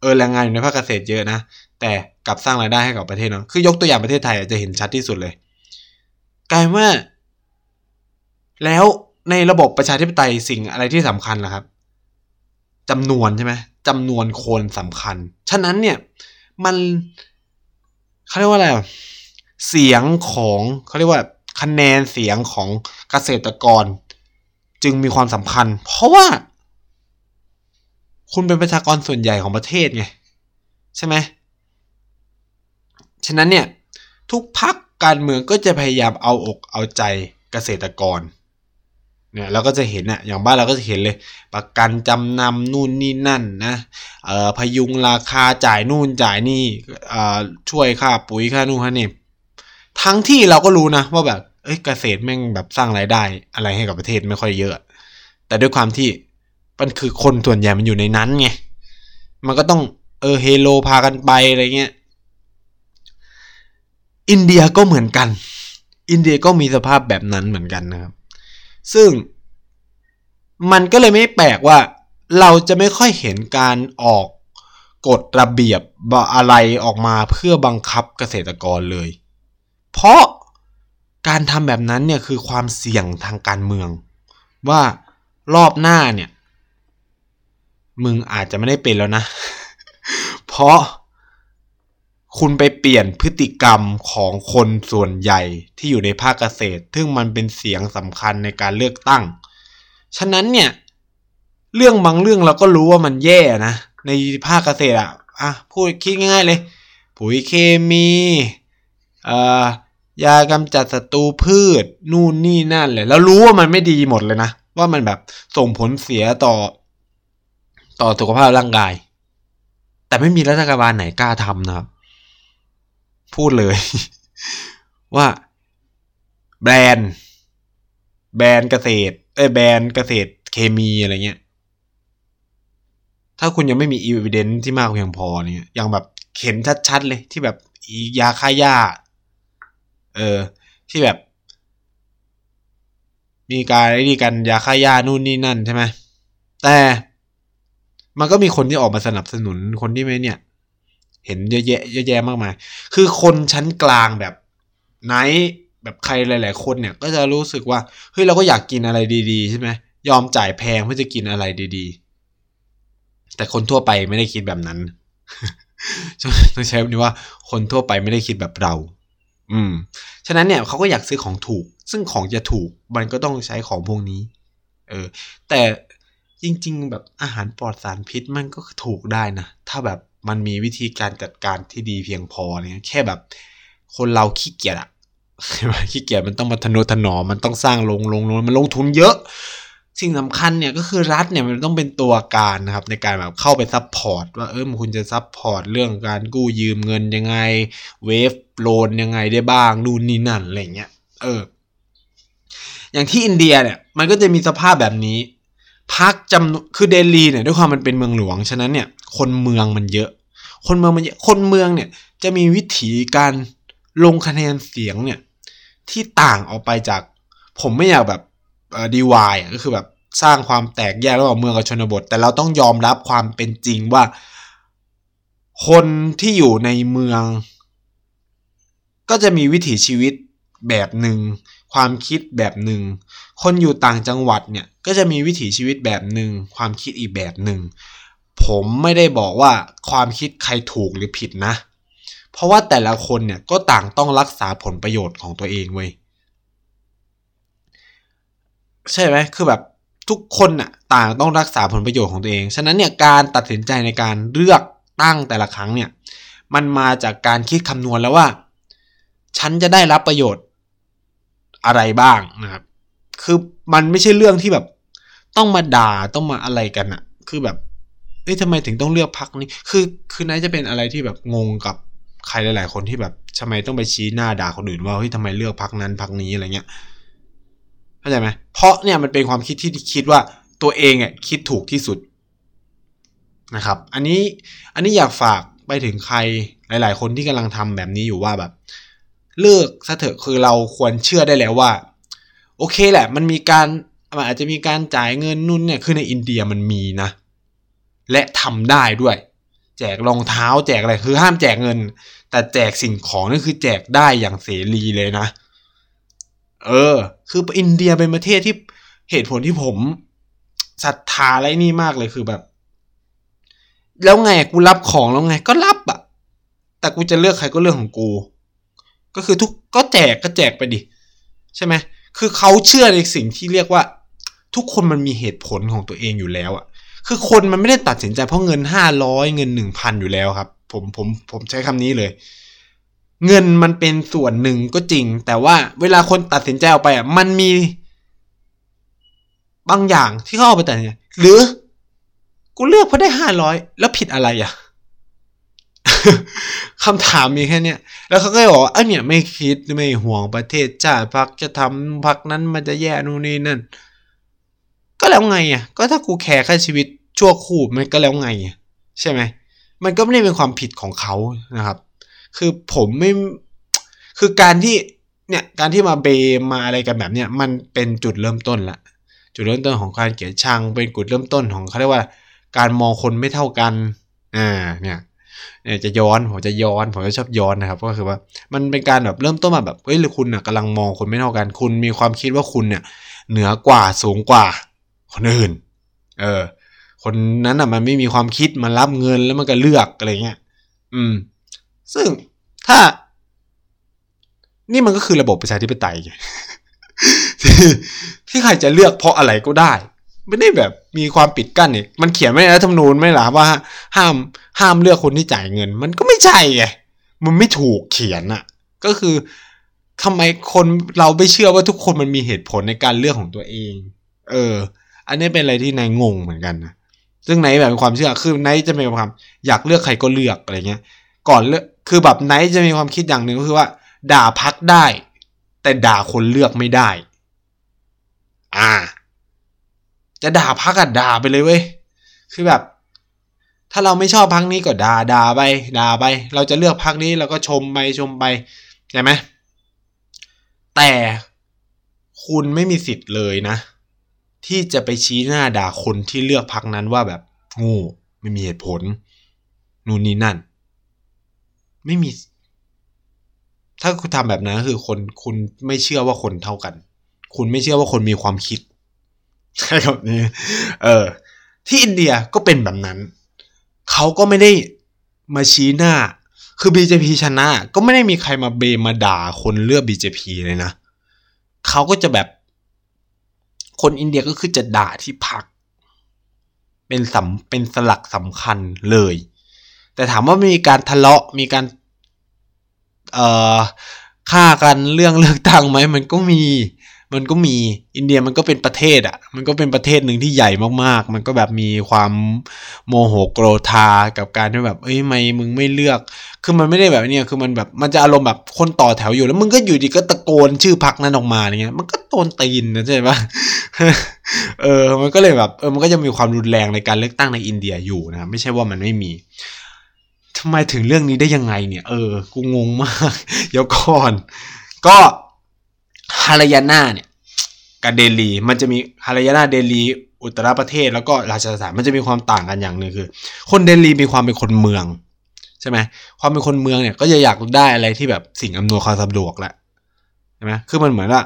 เออแรงงานอยู่ในภาคเกษตรเยอะนะแต่กลับสร้างรายได้ให้กับประเทศเน้อยคือยกตัวอย่างประเทศไทยจะเห็นชัดที่สุดเลยกลายว่า แล้วในระบบประชาธิปไตยสิ่งอะไรที่สำคัญล่ะครับจำนวนใช่ไหมจำนวนคนสำคัญ ฉะนั้นเนี่ย มันเขาเรียกว่าอะไร เสียงของเขาเรียกว่าคะแนนเสียงของเกษตรกร จึงมีความสำคัญ เพราะว่า คุณเป็นประชากรส่วนใหญ่ของประเทศไง ใช่ไหมฉะนั้นเนี่ย ทุกพักการเมืองก็จะพยายามเอาอกเอาใจเกษตรกรเนี่ยเราก็จะเห็นอะอย่างบ้านเราก็จะเห็นเลย ประกันจำนำนู่นนี่นั่นนะเอ่อพยุงราคาจ่ายนู่นจ่ายนี่เอ่อช่วยค่าปุ๋ยค่านู่นค่านี่ ทั้งที่เราก็รู้นะว่าแบบ เอ้ยเกษตรแม่งแบบสร้างรายได้ อะไรให้กับประเทศไม่ค่อยเยอะ แต่ด้วยความที่มันคือคนส่วนใหญ่มันอยู่ในนั้นไง มันก็ต้องเออเฮโลพากันไปอะไรเงี้ย อินเดียก็เหมือนกัน อินเดียก็มีสภาพแบบนั้นเหมือนกันนะครับ ซึ่งมันก็เลยไม่แปลกว่าเราจะไม่ค่อยเห็นการออกกฎระเบียบอะไรออกมาเพื่อบังคับเกษตรกรเลย เพราะการทำแบบนั้นเนี่ยคือความเสี่ยงทางการเมือง ว่ารอบหน้าเนี่ย มึงอาจจะไม่ได้เป็นแล้วนะ เพราะคุณไปเปลี่ยนพฤติกรรมของคนส่วนใหญ่ที่อยู่ในภาคเกษตร ซึ่งมันเป็นเสียงสำคัญในการเลือกตั้ง ฉะนั้นเนี่ย เรื่องบางเรื่องเราก็รู้ว่ามันแย่นะ ในภาคเกษตรอะอะพูดคิดง่ายๆเลย ปุ๋ยเคมี ยากำจัดศัตรูพืช นู่นนี่นั่นเลย แล้วรู้ว่ามันไม่ดีหมดเลยนะ ว่ามันแบบส่งผลเสียต่อ ต่อสุขภาพร่างกาย แต่ไม่มีรัฐบาลไหนกล้าทำนะครับ พูดเลย ว่า แบรนด์ แบรนด์เกษตร เอ้ยแบรนด์เกษตรเคมีอะไรเงี้ยถ้าคุณยังไม่มีอีเวนท์ที่มากเพียงพอเนี่ยอย่างแบบเห็นชัดๆเลยที่แบบยาฆ่าหญ้า เออ ที่แบบ มีการไอ้นี่กันยาฆ่าหญ้านู่นนี่นั่นใช่ไหมแต่มันก็มีคนที่ออกมาสนับสนุนคนที่ไม่เนี่ย เห็นเยอะแยะเยอะแยะมากมาย คือคนชั้นกลางแบบไหนแบบใครหลาย ๆ คนเนี่ย ก็จะรู้สึกว่าเฮ้ยเราก็อยากกินอะไรดีๆใช่ไหมยอมจ่ายแพงเพื่อจะกินอะไรดีๆ แต่คนทั่วไปไม่ได้คิดแบบนั้นต้องใช้คำนี้ว่าคนทั่วไปไม่ได้คิดแบบเรา อืม ฉะนั้นเนี่ยเขาก็อยากซื้อของถูก ซึ่งของจะถูกมันก็ต้องใช้ของพวกนี้ เออ แต่จริง ๆ แบบอาหารปลอดสารพิษมันก็ถูกได้นะ ถ้าแบบมันมีวิธีการจัดการที่ดีเพียงพอเนี่ยแค่แบบ คนเราขี้เกียจอะขี้เกียจมันต้องมาทะนุถนอมมันต้องสร้างลงลงลงมันลงทุนเยอะ สิ่งสำคัญเนี่ยก็คือรัฐเนี่ยมันต้องเป็นตัวการนะครับในการแบบเข้าไป support ว่าเออคุณจะ support เรื่องการกู้ยืมเงินยังไง เวฟโลนยังไงได้บ้างนู่นนี่นั่นอะไรเงี้ยเออ อย่างที่อินเดียเนี่ยมันก็จะมีสภาพแบบนี้ พักจำคือเดลีเนี่ยด้วยความมันเป็นเมืองหลวงฉะนั้นเนี่ย คนเมืองมันเยอะ คนเมืองมันเยอะคนเมืองเนี่ย จะมีวิธีการลงคะแนนเสียงเนี่ย ที่ต่างออกไปจาก ผมไม่อยากแบบ ดีวายก็คือแบบสร้างความแตกแยกระหว่างเมืองกับชนบท แต่เราต้องยอมรับความเป็นจริงว่า คนที่อยู่ในเมือง ก็จะมีวิถีชีวิตแบบหนึ่งความคิดแบบหนึ่งคนอยู่ต่างจังหวัดเนี่ยก็จะมีวิถีชีวิตแบบหนึ่งความคิดอีกแบบหนึ่งผมไม่ได้บอกว่าความคิดใครถูกหรือผิดนะ เพราะว่าแต่ละคนเนี่ยก็ต่างต้องรักษาผลประโยชน์ของตัวเองเว้ย ใช่ไหมคือแบบทุกคนน่ะต่างต้องรักษาผลประโยชน์ของตัวเอง ฉะนั้นเนี่ยการตัดสินใจในการเลือกตั้งแต่ละครั้งเนี่ยมันมาจากการคิดคำนวณแล้วว่า ฉันจะได้รับประโยชน์อะไรบ้างนะครับ คือมันไม่ใช่เรื่องที่แบบ ต้องมาด่าต้องมาอะไรกันอะคือแบบเอ้ยทำไมถึงต้องเลือกพักนี้ คือคือนายจะเป็นอะไรที่แบบงงกับใครหลาย ๆ คนที่แบบทำไมต้องไปชี้หน้าด่าคนอื่นว่าเฮ้ยทำไมเลือกพักนั้นพักนี้อะไรเงี้ย เข้าใจไหมเพราะเนี่ยมันเป็นความคิดที่คิดว่าตัวเองอะคิดถูกที่สุดนะครับ อันนี้อันนี้อยากฝากไปถึงใครหลาย ๆ คนที่กำลังทำแบบนี้อยู่ว่าแบบ เลิกซะเถอะคือเราควรเชื่อได้แล้วว่า โอเคแหละ มันมีการมันอาจจะมีการจ่ายเงินนู่นเนี่ยคือในอินเดียมันมีนะ และทำได้ด้วย แจกรองเท้าแจกอะไรคือห้ามแจกเงิน แต่แจกสิ่งของนี่คือแจกได้อย่างเสรีเลยนะ เออ คืออินเดียเป็นประเทศที่เหตุผลที่ผมศรัทธาอะไรนี่มากเลยคือแบบ แล้วไงกูรับของแล้วไงก็รับอะแต่กูจะเลือกใครก็เรื่องของกู ก็คือทุกก็แจกก็แจกไปดิ ใช่ไหมคือเขาเชื่อในสิ่งที่เรียกว่า ทุกคนมันมีเหตุผลของตัวเองอยู่แล้วอะคือคนมันไม่ได้ตัดสินใจเพราะเงินห้าร้อยเงินหนึ่งพันอยู่แล้วครับ ผมผมผมใช้คำนี้เลย เงินมันเป็นส่วนหนึ่งก็จริง แต่ว่าเวลาคนตัดสินใจออกไปอะมันมีบางอย่างที่เขาเอาไปตัดสินใจหรือ กูเลือกเพราะได้ห้าร้อยแล้วผิดอะไรอะคำถามมีแค่เนี้ย แล้วเขาก็บอกว่าเออเนี่ยไม่คิดไม่ห่วงประเทศชาติพักจะทำพักนั้นมันจะแย่นู่นนี่นั่น ก็แล้วไงอะ ก็ถ้ากูแคร์แค่ชีวิตชั่วคู่มันก็แล้วไงอะใช่ไหม มันก็ไม่ได้เป็นความผิดของเขานะครับ คือผมไม่คือการที่เนี่ยการที่มาเบมมาอะไรกันแบบเนี้ยมันเป็นจุดเริ่มต้นละจุดเริ่มต้นของการเกลียดชังเป็นจุดเริ่มต้นของเขาเรียกว่า การมองคนไม่เท่ากันอ่าเนี่ยเนี่ยจะย้อน ผมจะย้อนผมจะชอบย้อนนะครับ ก็คือว่ามันเป็นการแบบเริ่มต้นมาแบบเฮ้ยหรือคุณน่ะกำลังมองคนไม่เท่ากัน คุณมีความคิดว่าคุณเนี่ยเหนือกว่าสูงกว่าคนอื่น เออ คนนั้นอะมันไม่มีความคิดมันรับเงินแล้วมันก็เลือกอะไรเงี้ย อืม ซึ่งถ้า นี่มันก็คือระบบประชาธิปไตยที่ใครจะเลือกเพราะอะไรก็ได้ ไม่ได้แบบมีความปิดกั้นเนี่ยมันเขียนไว้ในรัฐธรรมนูญไหมล่ะว่า ห้ามห้ามเลือกคนที่จ่ายเงิน มันก็ไม่ใช่ไงมันไม่ถูกเขียนอะก็คือทำไมคนเราไม่เชื่อว่าทุกคนมันมีเหตุผลในการเลือกของตัวเอง เออ อันนี้เป็นอะไรที่นายงงเหมือนกันนะ ซึ่งไนแบบเป็นความเชื่อ คือไนจะมีความอยากเลือกใครก็เลือกอะไรเงี้ย ก่อนเลือก คือแบบไนท์จะมีความคิดอย่างหนึ่งก็คือว่า ด่าพักได้ แต่ด่าคนเลือกไม่ได้ อ่า จะด่าพักอะด่าไปเลยเว้ยคือแบบ ถ้าเราไม่ชอบพักนี้ก็ด่าด่าไปด่าไป เราจะเลือกพักนี้เราก็ชมไปชมไปใช่ไหมแต่คุณไม่มีสิทธิ์เลยนะ ที่จะไปชี้หน้าด่าคนที่เลือกพักนั้นว่าแบบง่ไม่มีเหตุผล นู่นนี่นั่น ไม่มี ถ้าคุณทำแบบนั้นคือคนคุณไม่เชื่อว่าคนเท่ากัน คุณไม่เชื่อว่าคนมีความคิดใช่ครับนี่เออ ที่อินเดียก็เป็นแบบนั้น เขาก็ไม่ได้มาชี้หน้า คือ BJP ชนะ ก็ไม่ได้มีใครมาเบมาด่าคนเลือก BJP เลยนะ เขาก็จะแบบ คนอินเดียก็คือจะด่าที่พัก เป็นสำเป็นสลักสำคัญเลย แต่ถามว่ามีการทะเลาะมีการเอ่อฆ่ากันเรื่องเลือกตั้งไหมมันก็มี มันก็มีอินเดียมันก็เป็นประเทศอะ่ะ มันก็เป็นประเทศหนึ่งที่ใหญ่มากๆ มันก็แบบมีความโมโหโกรธากับการที่แบบ เอ้ยไม่มึงไม่เลือก คือมันไม่ได้แบบนี้คือมันแบบมันจะอารมณ์แบบคนต่อแถวอยู่แล้วมึงก็อยู่ดีก็ตะโกนชื่อพักนั้นออกมาอย่างเงี้ย มันก็โดนตีนนะใช่ปะเออ มันก็เลยแบบเออมันก็จะมีความรุนแรงในการเลือกตั้งในอินเดียอยู่นะ ไม่ใช่ว่ามันไม่มี ทำไมถึงเรื่องนี้ได้ยังไงเนี่ย เออ กูงงมาก เดี๋ยวก่อน ก็ฮารายาน่าเนี่ยกับเดลี มันจะมีฮารายาน่าเดลี อุตรประเทศแล้วก็ราชสถานมันจะมีความต่างกันอย่างหนึ่งคือ คนเดลีมีความเป็นคนเมือง ใช่ไหมความเป็นคนเมืองเนี่ย ก็จะอยากได้อะไรที่แบบสิ่งอำนวยความสะดวกแหละใช่ไหมคือมันเหมือนว่า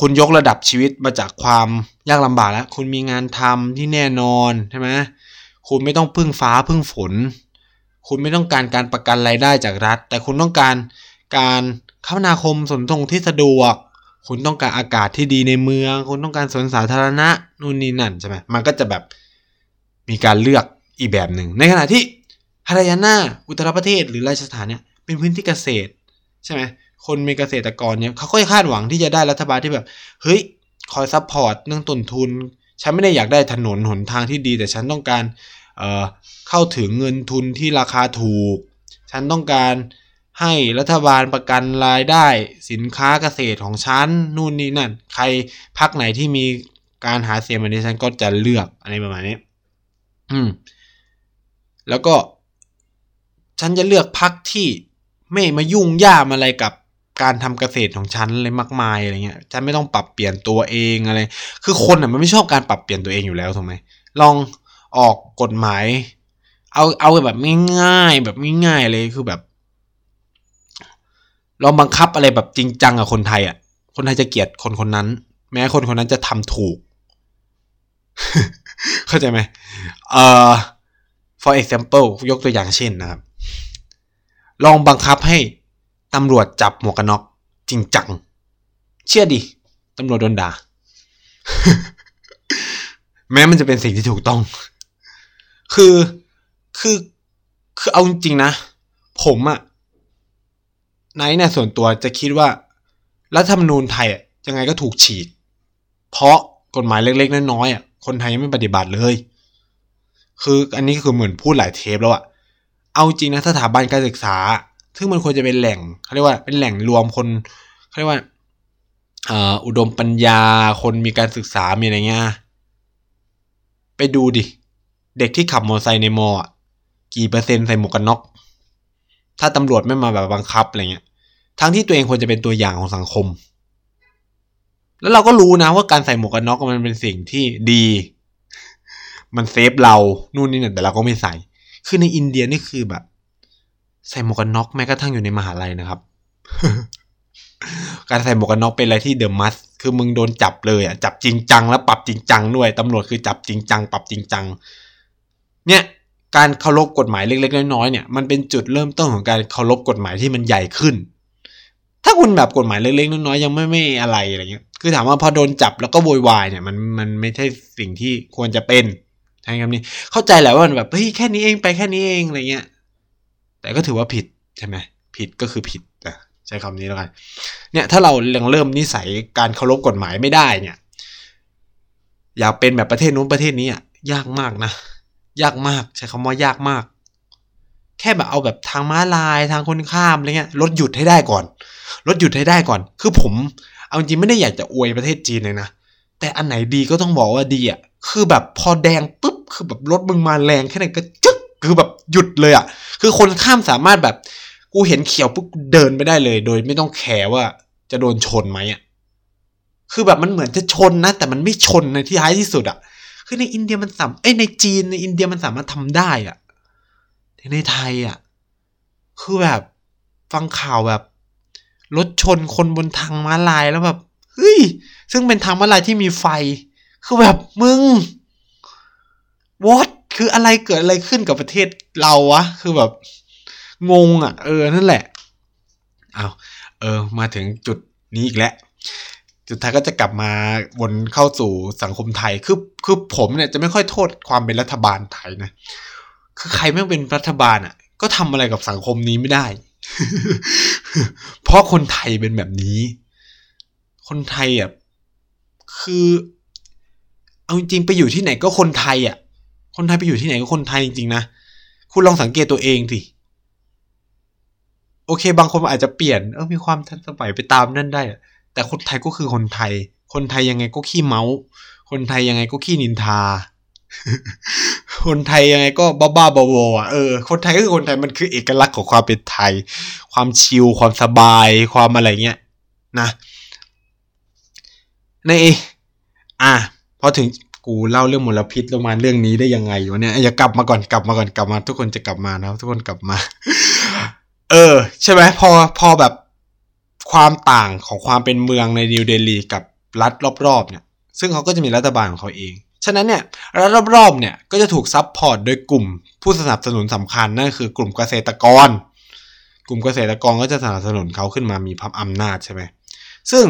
คุณยกระดับชีวิตมาจากความยากลำบากแล้ว คุณมีงานทำที่แน่นอนใช่ไหมคุณไม่ต้องพึ่งฟ้าพึ่งฝน คุณไม่ต้องการการประกันรายได้จากรัฐ แต่คุณต้องการการคมนาคมขนส่งที่สะดวก คุณต้องการอากาศที่ดีในเมือง คุณต้องการสวนสาธารณะนู่นนี่นั่นใช่ไหมมันก็จะแบบมีการเลือกอีกแบบหนึ่ง ในขณะที่ฮารายานาอุตรประเทศหรือราชสถานเนี่ยเป็นพื้นที่เกษตรใช่ไหมคนมีเกษตรกรเนี่ยเขาก็คาดหวังที่จะได้รัฐบาลที่แบบเฮ้ยคอย support เรื่องต้นทุน ฉันไม่ได้อยากได้ถนนหนทางที่ดี แต่ฉันต้องการ เข้าถึงเงินทุนที่ราคาถูก ฉันต้องการให้รัฐบาลประกันรายได้สินค้าเกษตรของฉันนู่นนี่นั่น ใครพักไหนที่มีการหาเสียงแบบนี้ฉันก็จะเลือกอะไรประมาณนี้ อืม แล้วก็ ฉันจะเลือกพักที่ไม่มายุ่งยามอะไรกับการทำเกษตรของฉันอะไรมากมายอะไรเงี้ย ฉันไม่ต้องปรับเปลี่ยนตัวเองอะไร คือคนอะมันไม่ชอบการปรับเปลี่ยนตัวเองอยู่แล้วถูกไหมลอง ออกกฎหมาย เอาเอาแบบง่ายๆแบบง่ายๆเลยคือแบบลองบังคับอะไรแบบจริงจังกับคนไทยอะ คนไทยจะเกลียดคนคนนั้น แม้คนคนนั้นจะทำถูก เข้าใจไหมเอ่อ for example ยกตัวอย่างเช่นนะครับ ลองบังคับให้ตำรวจจับหมวกกันน็อกจริงจัง เชื่อดิตำรวจโดนด่า แม้มันจะเป็นสิ่งที่ถูกต้อง คือคือคือเอาจริงๆนะ ผมอะไนท์เนี่ยส่วนตัวจะคิดว่า รัฐธรรมนูญไทยอะยังไงก็ถูกฉีก เพราะกฎหมายเล็กๆน้อยๆอะคนไทยยังไม่ปฏิบัติเลย คืออันนี้คือเหมือนพูดหลายเทปแล้วอะเอาจริงนะสถาบันการศึกษา ซึ่งมันควรจะเป็นแหล่งเขาเรียกว่าเป็นแหล่งรวมคนเขาเรียกว่าอุดมปัญญาคนมีการศึกษามีอะไรเงี้ยไปดูดิ เด็กที่ขับมอเตอร์ไซค์ในมอกี่เปอร์เซ็นต์ใส่หมวกกันน็อก ถ้าตำรวจไม่มาแบบบังคับอะไรเงี้ย ทั้งที่ตัวเองควรจะเป็นตัวอย่างของสังคม แล้วเราก็รู้นะว่าการใส่หมวกกันน็อกมันเป็นสิ่งที่ดี มันเซฟเรา นู่นนี่นั่นแต่เราก็ไม่ใส่ คือในอินเดียนี่คือแบบ ใส่หมวกกันน็อกแม้กระทั่งอยู่ในมหาลัยนะครับ การใส่หมวกกันน็อกเป็นอะไรที่เดอะมัส คือมึงโดนจับเลยอะ จับจริงจังแล้วปรับจริงจังด้วย ตำรวจคือจับจริงจัง ปรับจริงจัง เนี่ยการเคารพกฎหมายเล็ก ๆ น้อยๆเนี่ยมันเป็นจุดเริ่มต้นของการเคารพกฎหมายที่มันใหญ่ขึ้น ถ้าคุณแบบกฎหมายเล็กๆน้อยๆยังไม่ไม่อะไรอะไรเงี้ยคือถามว่าพอโดนจับแล้วก็โวยวายเนี่ยมันมันไม่ใช่สิ่งที่ควรจะเป็นใช่คำนี้เข้าใจแหละว่ามันแบบเฮ้ยแค่นี้เองไปแค่นี้เองอะไรเงี้ยแต่ก็ถือว่าผิดใช่ไหมผิดก็คือผิดอะใช้คำนี้แล้วกันเนี่ยถ้าเรายังเริ่มนิสัยการเคารพกฎหมายไม่ได้เนี่ย อยากเป็นแบบประเทศนู้นประเทศนี้อะยากมากนะ ยากมาก ใช้คำว่ายากมาก แค่แบบเอาแบบทางม้าลายทางคนข้ามอะไรเงี้ยรถหยุดให้ได้ก่อนรถหยุดให้ได้ก่อน คือผม เอาจริงไม่ได้อยากจะอวยประเทศจีนเลยนะแต่อันไหนดีก็ต้องบอกว่าดีอะคือแบบพอแดงปุ๊บคือแบบรถมึงมาแรงแค่ไหนก็จึ๊กคือแบบหยุดเลยอะ คือคนข้ามสามารถแบบกูเห็นเขียวปุ๊บเดินไปได้เลย โดยไม่ต้องแคร์ว่าจะโดนชนไหมอะคือแบบมันเหมือนจะชนนะ แต่มันไม่ชนในที่ท้ายที่สุดอะ คือในอินเดียมันสามเอ้ในจีนในอินเดียมันสามารถทำได้อะแต่ในไทยอะ คือแบบฟังข่าวแบบรถชนคนบนทางม้าลายแล้วแบบเฮ้ยซึ่งเป็นทางม้าลายที่มีไฟ คือแบบมึง what คืออะไรเกิดอะไรขึ้นกับประเทศเราวะ คือแบบงงอะ เออ นั่นแหละ เอาเออ มาถึงจุดนี้อีกแล้ว จุดท้ายก็จะกลับมาวนเข้าสู่สังคมไทย คือคือผมเนี่ยจะไม่ค่อยโทษความเป็นรัฐบาลไทยนะ คือใครไม่เป็นรัฐบาลอะ ก็ทำอะไรกับสังคมนี้ไม่ได้ เพราะคนไทยเป็นแบบนี้ คนไทยอะคือ เอาจริงไปอยู่ที่ไหนก็คนไทยอะ คนไทยไปอยู่ที่ไหนก็คนไทยจริงๆนะ คุณลองสังเกตตัวเองสิโอเค บางคนอาจจะเปลี่ยนเออมีความทันสมัยไปตามนั่นได้ แต่คนไทยก็คือคนไทย คนไทยยังไงก็ขี้เมาส์คนไทยยังไงก็ขี้นินทา คนไทยยังไงก็บ้าบ้าบออะเออคนไทยก็คือคนไทยมันคือเอกลักษณ์ของความเป็นไทย ความชิลความสบายความอะไรเงี้ยนะในอะพอถึงกูเล่าเรื่องมลพิษลงมาเรื่องนี้ได้ยังไงวะเนี่ยอย่ากลับมาก่อนกลับมาก่อนกลับมา ทุกคนจะกลับมานะทุกคนกลับมา เออ ใช่ไหมพอพอแบบ ความต่างของความเป็นเมืองในนิวเดลีกับรัฐรอบๆเนี่ยซึ่งเขาก็จะมีรัฐบาลของเขาเอง ฉะนั้นเนี่ยรัฐรอบๆเนี่ยก็จะถูก support โดยกลุ่มผู้สนับสนุนสำคัญนั่นคือกลุ่มเกษตรกร กลุ่มเกษตรกรก็จะสนับสนุนเขาขึ้นมามีพลังอำนาจใช่ไหมซึ่ง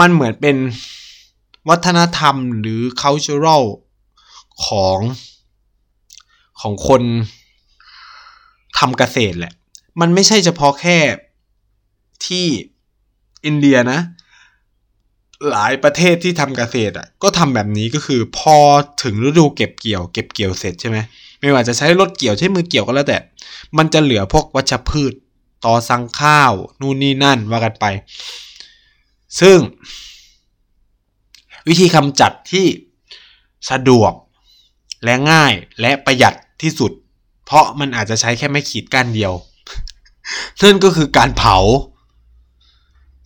มันเหมือนเป็นวัฒนธรรมหรือ cultural ของของคนทำเกษตรแหละ มันไม่ใช่เฉพาะแค่ ที่อินเดียนะ หลายประเทศที่ทำเกษตรอะก็ทำแบบนี้ก็คือพอถึงฤดูเก็บเกี่ยว เก็บเกี่ยวเสร็จใช่ไหมไม่ว่าจะใช้รถเกี่ยวใช้มือเกี่ยวก็แล้วแต่ มันจะเหลือพวกวัชพืชต่อสั่งข้าว นู่นนี่นั่นว่ากันไป ซึ่ง วิธีกำจัดที่สะดวกและง่ายและประหยัดที่สุด เพราะมันอาจจะใช้แค่ไม่ขีดก้านเดียวนั่นก็คือการเผา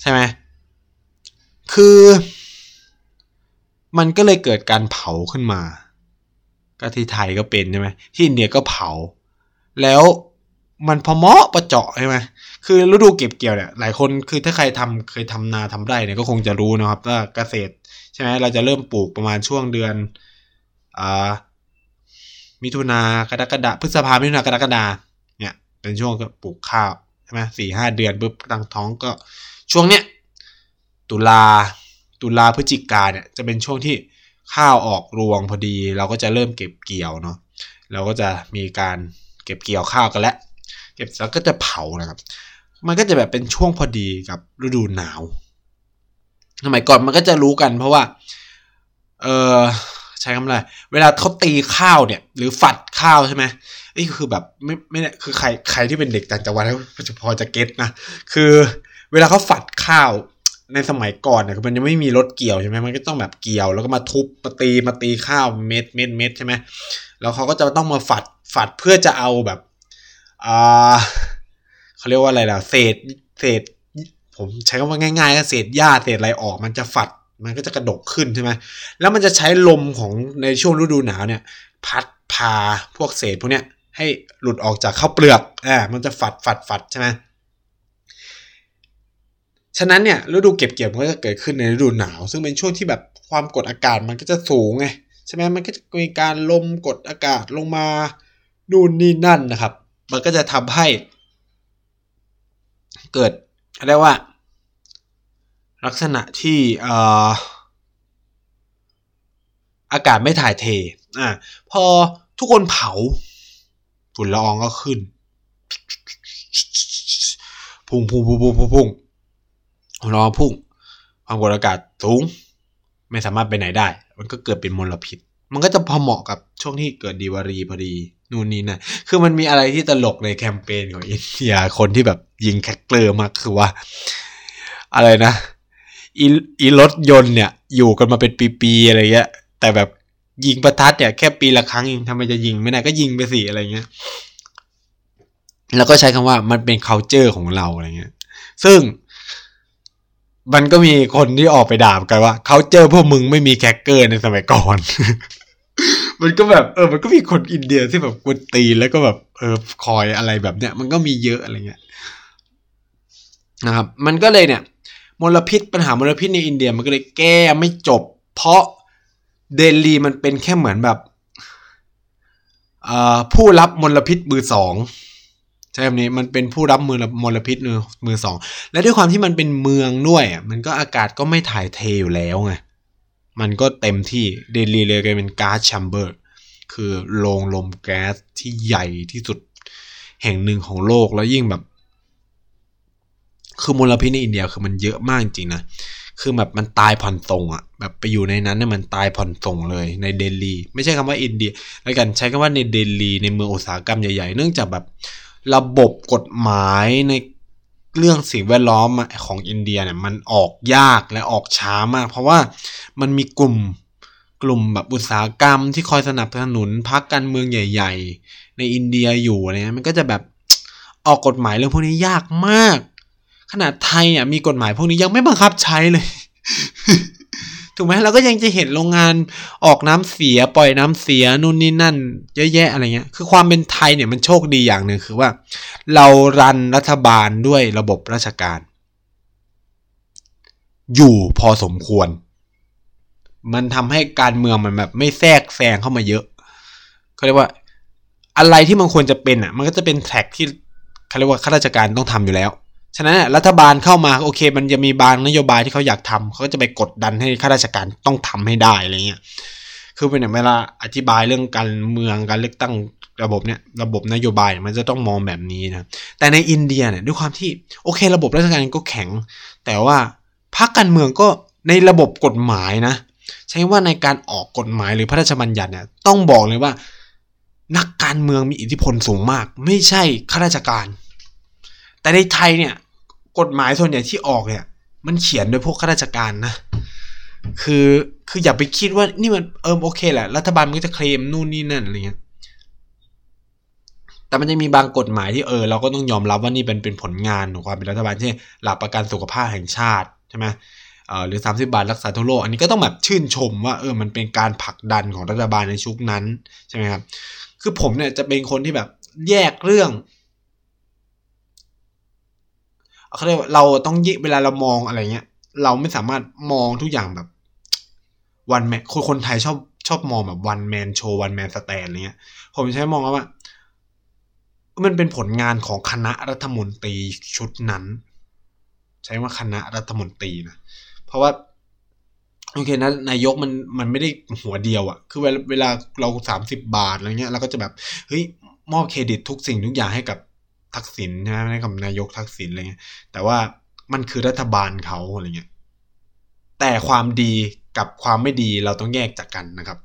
ใช่ไหมคือ มันก็เลยเกิดการเผาขึ้นมา ก็ที่ไทยก็เป็นใช่ไหมที่อินเดียก็เผา แล้วมันพอเหมาะประเจาะใช่ไหมคือฤดูเก็บเกี่ยวเนี่ยหลายคนคือถ้าใครทำเคยทำนาทำไร่เนี่ยก็คงจะรู้นะครับว่าเกษตรใช่ไหมเราจะเริ่มปลูกประมาณช่วงเดือนอ่ามิถุนากรกฎาพฤษภามิถุนากรกฎาเนี่ยเป็นช่วงปลูกข้าวใช่ไหมสี่ห้าเดือนปุ๊บตั้งท้องก็ ช่วงเนี้ยตุลาตุลาพฤศจิกาเนี่ยจะเป็นช่วงที่ข้าวออกรวงพอดี เราก็จะเริ่มเก็บเกี่ยวเนาะเราก็จะมีการเก็บเกี่ยวข้าวกันแล้วเก็บแล้วก็จะเผานะครับ มันก็จะแบบเป็นช่วงพอดีกับฤดูหนาวสมัยก่อนมันก็จะรู้กันเพราะว่า เออใช้คำอะไร เวลาเขาตีข้าวเนี่ย หรือฝัดข้าวใช่ไหมนี่คือแบบไม่ไม่คือใครใครที่เป็นเด็กต่างจังหวัดจะพอจะเก็ตนะ คือ เวลาเขาฝัดข้าวในสมัยก่อนเนี่ยมันยังไม่มีรถเกี่ยวใช่ไหมมันก็ต้องแบบเกี่ยว แล้วก็มาทุบมาตีมาตีข้าวเม็ดเม็ดเม็ดใช่ไหมแล้วเขาก็จะต้องมาฝัดฝัดเพื่อจะเอาแบบอ่าเขาเรียกว่าอะไรล่ะเศษเศษ ผมใช้คำว่าง่ายๆก็เศษหญ้าเศษอะไรออก มันจะฝัดมันก็จะกระดกขึ้นใช่ไหมแล้วมันจะใช้ลมของในช่วงฤดูหนาวเนี่ย พัดพาพวกเศษพวกเนี้ยให้หลุดออกจากข้าวเปลือกอ่ามันจะฝัดฝัดฝัดใช่ไหม ฉะนั้นเนี่ยฤดูเก็บเกี่ยวมันก็จะเกิดขึ้นในฤดูหนาว ซึ่งเป็นช่วงที่แบบความกดอากาศมันก็จะสูงไงใช่ไหมมันก็จะมีการลมกดอากาศลงมานู่นนี่นั่นนะครับ มันก็จะทำให้ เกิดเรียกว่า ลักษณะที่เอ่อากาศไม่ถ่ายเทอ่าพอทุกคนเผาฝุ่นละอองก็ขึ้น พุ่งพุ่งพุ่งพุ่งพุ่งพุ่ง รอพุ่งความกดอากาศสูง ไม่สามารถไปไหนได้ มันก็เกิดเป็นมลพิษ มันก็จะพอเหมาะกับช่วงที่เกิดดีวารีพอดีนู่นนี่นะคือมันมีอะไรที่ตลกในแคมเปญของอินเดียคนที่แบบยิงแคคเกอร์มากคือว่า อะไรนะอีอีรถยนต์เนี่ย อยู่กันมาเป็นปีๆอะไรเงี้ย แต่แบบยิงประทัดเนี่ยแค่ปีละครั้งเองทำไมจะยิงไม่ได้ก็ยิงไปสิอะไรเงี้ย แล้วก็ใช้คำว่ามันเป็น culture ของเราอะไรเงี้ย ซึ่ง มันก็มีคนที่ออกไปด่ากันว่า culture พวกมึงไม่มีแคคเกอร์ในสมัยก่อน มันก็แบบเออ มันก็มีคนอินเดียที่แบบกวนตีแล้วก็แบบเออคอยอะไรแบบเนี้ย มันก็มีเยอะอะไรเงี้ยนะครับ มันก็เลยเนี่ยมลพิษปัญหามลพิษในอินเดียมันก็เลยแก้ไม่จบ เพราะเดลีมันเป็นแค่เหมือนแบบผู้รับมลพิษมือสอง ใช่ไหมนี้มันเป็นผู้รับมือมลพิษมือมือสอง และด้วยความที่มันเป็นเมืองด้วยมันก็อากาศก็ไม่ถ่ายเทอยู่แล้วไงมันก็เต็มที่เดลีเลยกลายเป็นก๊าซแชมเบอร์คือโรงลมแก๊สที่ใหญ่ที่สุดแห่งหนึ่งของโลกแล้วยิ่งแบบ คือมลพิษในอินเดียคือมันเยอะมากจริงนะคือแบบมันตายผ่อนส่งอะแบบไปอยู่ในนั้นเนี่ยมันตายผ่อนส่งเลยในเดลี ไม่ใช่คำว่าอินเดีย แล้วกันใช้คำว่าในเดลีในเมืองอุตสาหกรรมใหญ่ๆ เนื่องจากแบบ ระบบกฎหมายในเรื่องสิ่งแวดล้อมของอินเดียเนี่ยมันออกยากและออกช้ามาก เพราะว่ามันมีกลุ่มกลุ่มแบบอุตสาหกรรมที่คอยสนับสนุนพรรคการเมืองใหญ่ ๆ ในอินเดียอยู่เงี้ยมันก็จะแบบออกกฎหมายเรื่องพวกนี้ยากมาก ขนาดไทยอะมีกฎหมายพวกนี้ยังไม่บังคับใช้เลย ถูกไหมเราก็ยังจะเห็นโรงงานออกน้ำเสียปล่อยน้ำเสียนู่นนี่นั่น เยอะแยะอะไรเงี้ย คือความเป็นไทยเนี่ยมันโชคดีอย่างหนึ่งคือว่า เรารันรัฐบาลด้วยระบบราชการ อยู่พอสมควร มันทำให้การเมืองมันแบบไม่แทรกแซงเข้ามาเยอะเขาเรียกว่าอะไรที่มันควรจะเป็นอะ มันก็จะเป็นแท็กที่เขาเรียกว่าข้าราชการต้องทำอยู่แล้ว ฉะนั้นรัฐบาลเข้ามาโอเค มันจะมีบางนโยบายที่เขาอยากทำเขาก็จะไปกดดันให้ข้าราชการต้องทำให้ได้อะไรเงี้ยคือเป็นอย่างเวลาอธิบายเรื่องการเมืองการเลือกตั้งระบบเนี่ยระบบนโยบายมันจะต้องมองแบบนี้นะแต่ในอินเดียเนี่ยด้วยความที่โอเค ระบบราชการก็แข็ง แต่ว่าพรรคการเมืองก็ในระบบกฎหมายนะ ใช้ว่าในการออกกฎหมายหรือพระราชบัญญัติเนี่ยต้องบอกเลยว่า นักการเมืองมีอิทธิพลสูงมาก ไม่ใช่ข้าราชการ แต่ในไทยเนี่ยกฎหมายส่วนใหญ่ที่ออกเนี่ย มันเขียนโดยพวกข้าราชการนะ คือคืออย่าไปคิดว่านี่มันเออโอเคแหละรัฐบาลมันก็จะเคลมนู่นนี่นั่นอะไรเงี้ยแต่มันจะมีบางกฎหมายที่เออเราก็ต้องยอมรับว่านี่เป็นเป็นผลงานของความเป็นรัฐบาลเช่นหลักประกันสุขภาพแห่งชาติใช่ไหมเออหรือ 30 บาทรักษาทั่วโลกอันนี้ก็ต้องแบบชื่นชมว่าเออมันเป็นการผลักดันของรัฐบาลในชุกนั้นใช่ไหมครับคือผมเนี่ยจะเป็นคนที่แบบแยกเรื่อง เขาเรียกว่าเราต้องแยกเวลาเรามองอะไรเงี้ย เราไม่สามารถมองทุกอย่างแบบ one man คนคนไทยชอบชอบมองแบบ one man show one man stand อะไรเงี้ย ผมใช้มองว่า มันเป็นผลงานของคณะรัฐมนตรีชุดนั้น ใช้ว่าคณะรัฐมนตรีนะ เพราะว่าโอเคนะนายกมันมันไม่ได้หัวเดียวอะคือเวลาเวลาเราสามสิบบาทอะไรเงี้ยเราก็จะแบบเฮ้ยมอบเครดิตทุกสิ่งทุกอย่างให้กับ ทักษิณใช่ไหมให้กับนายกทักษิณอะไรเงี้ย แต่ว่ามันคือรัฐบาลเขาอะไรเงี้ย แต่ความดีกับความไม่ดีเราต้องแยกจากกันนะครับ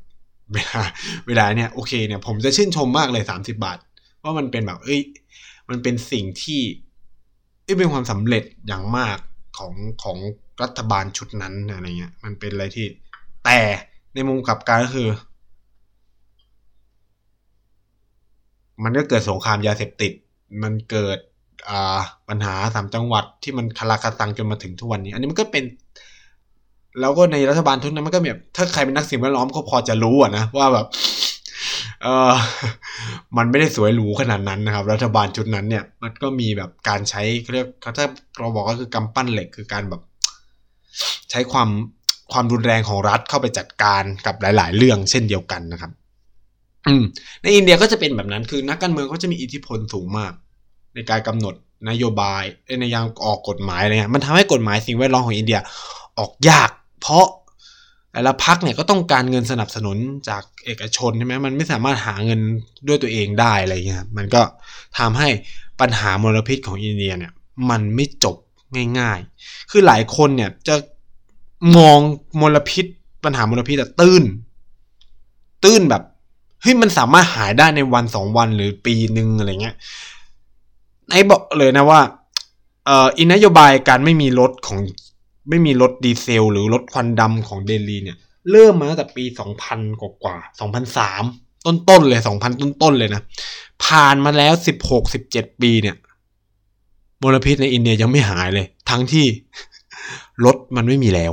เวลาเวลาเนี่ยโอเคเนี่ยผมจะชื่นชมมากเลยสามสิบาท ว่ามันเป็นแบบ เอ้ย มันเป็นสิ่งที่เอ้ยเป็นความสำเร็จอย่างมากของของรัฐบาลชุดนั้นอะไรเงี้ย มันเป็นอะไรที่ แต่ในมุมกลับกันก็คือ มันก็เกิดสงครามยาเสพติด มันเกิดปัญหาสามจังหวัดที่มันคลาคาตังจนมาถึงทุกวันนี้ อันนี้มันก็เป็น แล้วก็ในรัฐบาลทุกนั้นมันก็แบบถ้าใครเป็นนักสิ่งแวดล้อมก็พอจะรู้อะนะว่าแบบเออมันไม่ได้สวยหรูขนาดนั้นนะครับ รัฐบาลชุดนั้นเนี่ย มันก็มีแบบการใช้เรียกถ้าเราบอกก็คือกำปั้นเหล็กคือการแบบ ใช้ความความรุนแรงของรัฐเข้าไปจัดการกับหลาย ๆ เรื่องเช่นเดียวกันนะครับ อืมในอินเดียก็จะเป็นแบบนั้นคือนักการเมืองเขาจะมีอิทธิพลสูงมาก ในการกำหนดนโยบายในยางออกกฎหมายอะไรเงี้ยมันทำให้กฎหมายสิ่งแวดล้อมของอินเดียออกยาก เพราะแต่ละพักเนี่ยก็ต้องการเงินสนับสนุนจากเอกชนใช่ไหมมันไม่สามารถหาเงินด้วยตัวเองได้อะไรเงี้ยมันก็ทำให้ปัญหามลพิษของอินเดียเนี่ยมันไม่จบง่ายๆ คือหลายคนเนี่ยจะมองมลพิษ ปัญหามลพิษแต่ตื้น ตื้นแบบเฮ้ยมันสามารถหายได้ในวันสองวันหรือปีหนึ่งอะไรเงี้ย ไอ้บอกเลยนะว่าเอ่ออินโยบายการไม่มีรถของไม่มีรถดีเซล หรือรถควันดำของเดลีเนี่ย เริ่มมาตั้งแต่ปีสองพันกว่าสองพันสามต้นๆเลยสองพันต้นๆเลยนะ ผ่านมาแล้วสิบหกสิบเจ็ดปีเนี่ยมลพิษในอินเดียยังไม่หายเลย ทั้งที่รถมันไม่มีแล้ว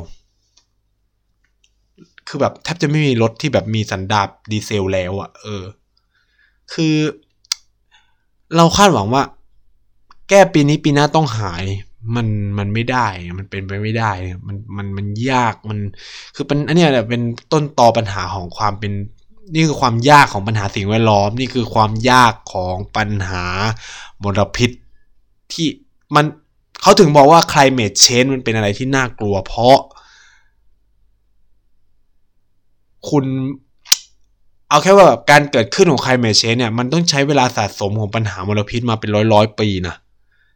คือแบบแทบจะไม่มีรถที่แบบมีสันดาปดีเซลแล้วอะ่ะ เออ คือ เราคาดหวังว่า แก้ปีนี้ปีหน้าต้องหายมันมันไม่ได้มันเป็นไปไม่ได้ มันมันมันยากมันคือเป็นอันนี้แหละเป็นต้นตอปัญหาของความเป็นนี่คือความยากของปัญหาสิ่งแวดล้อม นี่คือความยากของปัญหามลพิษที่มันเขาถึงบอกว่า climate change มันเป็นอะไรที่น่ากลัว เพราะ คุณเอาแค่ว่าแบบการเกิดขึ้นของ climate change เนี่ยมันต้องใช้เวลาสะสมของปัญหามลพิษมาเป็นร้อยร้อยปีนะ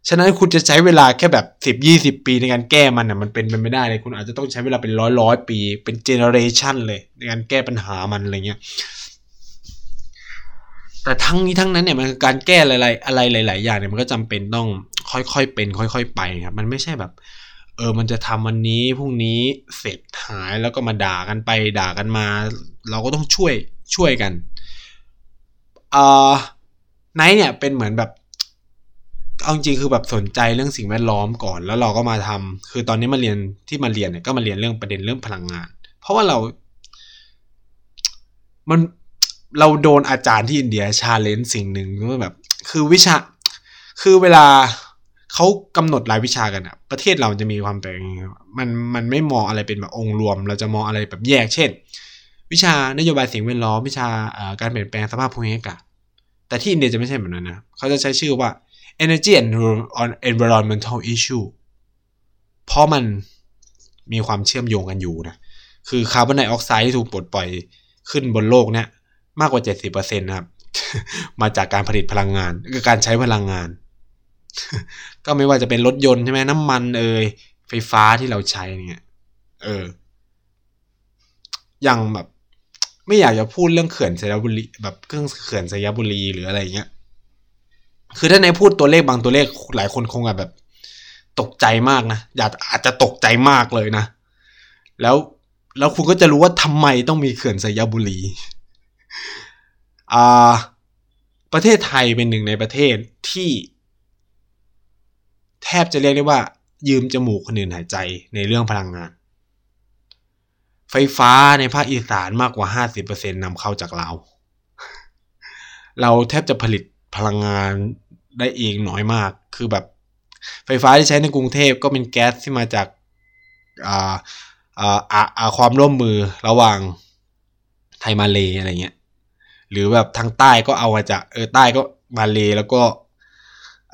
ฉะนั้นคุณจะใช้เวลาแค่แบบสิบยี่สิบปีในการแก้มันเนี่ยมันเป็นไปไม่ได้เลย คุณอาจจะต้องใช้เวลาเป็นร้อยร้อยปี เป็นเจเนอเรชันเลย ในการแก้ปัญหามันอะไรเงี้ยแต่ทั้งนี้ทั้งนั้นเนี่ยมันคือการแก้อะไรอะไรหลาย ๆ อย่างเนี่ยมันก็จำเป็นต้องค่อยๆเป็น ค่อย ๆ ไปครับมันไม่ใช่แบบ เออมันจะทำวันนี้พรุ่งนี้เสร็จหายแล้วก็มาด่ากันไปด่ากันมา เราก็ต้องช่วยช่วยกันเอ่อไนท์เนี่ยเป็นเหมือนแบบ เอาจริงคือแบบสนใจเรื่องสิ่งแวดล้อมก่อน แล้วเราก็มาทำคือตอนนี้มาเรียนที่มาเรียนเนี่ยก็มาเรียนเรื่องประเด็นเรื่องพลังงาน เพราะว่าเรา มันเราโดนอาจารย์ที่อินเดีย challenge สิ่งหนึ่งว่าแบบ คือวิชา คือเวลาเขากำหนดรายวิชากันอะประเทศเราจะมีความแตกต่างมันมันไม่มองอะไรเป็นแบบองค์รวม เราจะมองอะไรแบบแยก เช่น วิชานโยบายสิ่งแวดล้อมวิชาการเปลี่ยนแปลงสภาพภูมิอากาศแต่ที่อินเดียจะไม่ใช่แบบนั้นนะเขาจะใช้ชื่อว่า energy and environmental issue เพราะมันมีความเชื่อมโยงกันอยู่นะ คือคาร์บอนไดออกไซด์ที่ถูกปลดปล่อยขึ้นบนโลกเนี่ยมากกว่า 70%นะครับ มาจากการผลิตพลังงานคือการใช้พลังงาน ก็ไม่ว่าจะเป็นรถยนต์ใช่ไหมน้ำมันเอ่ยไฟฟ้าที่เราใช้เนี่ยเออ อย่างแบบ ไม่อยากจะพูดเรื่องเขื่อนสยบุรีแบบเครื่องเขื่อนสยบุรีหรืออะไรเงี้ย คือถ้าในพูดตัวเลขบางตัวเลขหลายคนคงแบบ ตกใจมากนะอยากอาจจะตกใจมากเลยนะ แล้วแล้วคุณก็จะรู้ว่าทำไมต้องมีเขื่อนสยบุรีอ่าประเทศไทยเป็นหนึ่งในประเทศที่ แทบจะเรียกได้ว่า ยืมจมูกคนอื่นหายใจในเรื่องพลังงาน ไฟฟ้าในภาคอีสานมากกว่า 50%นำเข้าจากเรา เราแทบจะผลิตพลังงาน ได้เองน้อยมาก คือแบบไฟฟ้าที่ใช้ในกรุงเทพก็เป็นแก๊สที่มาจากอ่าอ่าอ่าความร่วมมือระหว่างไทยมาเลอะไรเงี้ย หรือแบบทางใต้ก็เอามาจากเออใต้ก็มาเลแล้วก็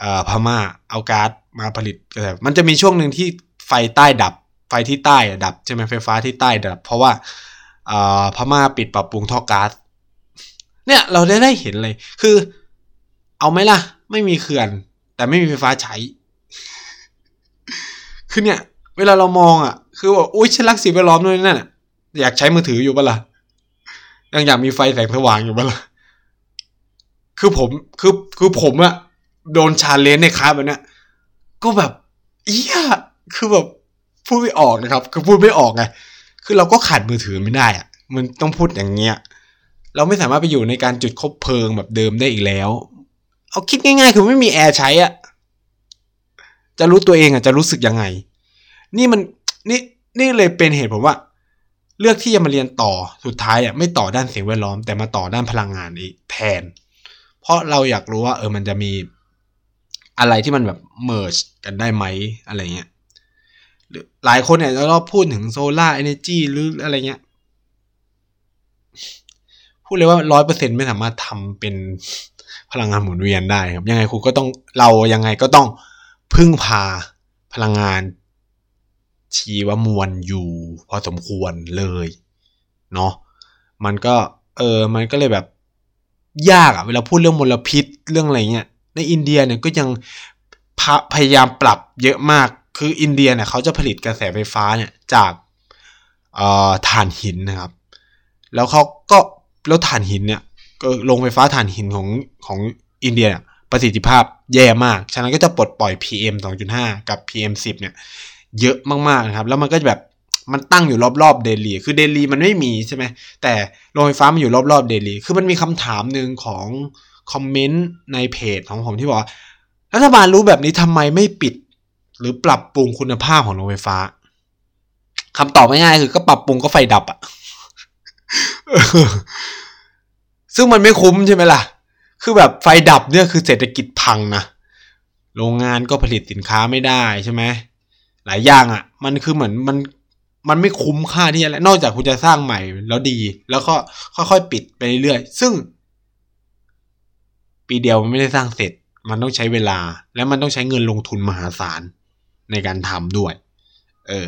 อ่อพม่าเอาก๊าซมาผลิตมันจะมีช่วงหนึ่งที่ไฟใต้ดับ ไฟที่ใต้อะดับใช่ไหมไฟฟ้าที่ใต้ดับ เพราะว่าอ่าพม่าปิดปรับปรุงท่อก๊าซเนี่ยเราได้ได้เห็นเลย คือ เอาไหมล่ะ ไม่มีเขื่อน แต่ไม่มีไฟฟ้าใช้ คือเนี่ย เวลาเรามองอะ คือว่าอุ้ยฉันรักสิ่งแวดล้อมด้วยนั่นอยากใช้มือถืออยู่ปะล่ะยังอยากมีไฟแสงสว่างอยู่ปะล่ะคือผมคือคือผมอะโดน challenge ในคลาสแบบเนี้ยก็แบบเอี้ยคือแบบพูดไม่ออกนะครับ คือพูดไม่ออกไงคือเราก็ขาดมือถือไม่ได้อะมันต้องพูดอย่างเงี้ย เราไม่สามารถไปอยู่ในการจุดคบเพลิงแบบเดิมได้อีกแล้ว เอาคิดง่ายๆ คือไม่มีแอร์ใช้อะจะรู้ตัวเองอะจะรู้สึกยังไง นี่มันนี่นี่เลยเป็นเหตุผมว่า เลือกที่จะมาเรียนต่อสุดท้ายอะไม่ต่อด้านสิ่งแวดล้อม แต่มาต่อด้านพลังงานอีกแทน เพราะเราอยากรู้ว่า เออมันจะมีอะไรที่มันแบบเมิร์จกันได้ไหมอะไรเงี้ยหรือหลายคนเนี่ยเราพูดถึงโซลาร์เอเนจีหรืออะไรเงี้ยพูดเลยว่าร้อยเปอร์เซ็นไม่สามารถทำเป็น พลังงานหมุนเวียนได้ครับยังไงคุณก็ต้องเรายังไงก็ต้องพึ่งพาพลังงาน ชีวมวลอยู่ พอสมควรเลยเนาะมันก็เออมันก็เลยแบบยากอะเวลาพูดเรื่องมลพิษเรื่องอะไรเงี้ยในอินเดียเนี่ยก็ยังพพยายามปรับเยอะมากคืออินเดียเนี่ยเขาจะผลิตกระแสไฟฟ้าเนี่ยจากเอ่อถ่านหินนะครับ แล้วเขาก็แล้วถ่านหินเนี่ย ก็โรงไฟฟ้าถ่านหินของของอินเดียเนี่ยประสิทธิภาพแย่มาก ฉะนั้นก็จะปลดปล่อย PM 2.5 กับ PM 10เนี่ยเยอะมากๆนะครับ แล้วมันก็จะแบบมันตั้งอยู่รอบๆเดลีคือเดลีมันไม่มีใช่ไหมแต่โรงไฟฟ้ามันอยู่รอบๆเดลีคือมันมีคำถามหนึ่งของคอมเมนต์ในเพจของผมที่บอกว่ารัฐบาลรู้แบบนี้ทำไมไม่ปิด หรือปรับปรุงคุณภาพของโรงไฟฟ้าคำตอบง่ายๆคือก็ปรับปรุงก็ไฟดับอะ ซึ่งมันไม่คุ้มใช่ไหมล่ะ คือแบบไฟดับเนี่ยคือเศรษฐกิจพังนะโรงงานก็ผลิตสินค้าไม่ได้ใช่ไหมหลายอย่างอะ่ะ มันคือเหมือนมันมันไม่คุ้มค่าที่อะไรนอกจากคุณจะสร้างใหม่แล้วดี แล้วก็ค่อยๆปิดไปเรื่อยๆซึ่ง ปีเดียวมันไม่ได้สร้างเสร็จ มันต้องใช้เวลา และมันต้องใช้เงินลงทุนมหาศาลในการทำด้วย เออ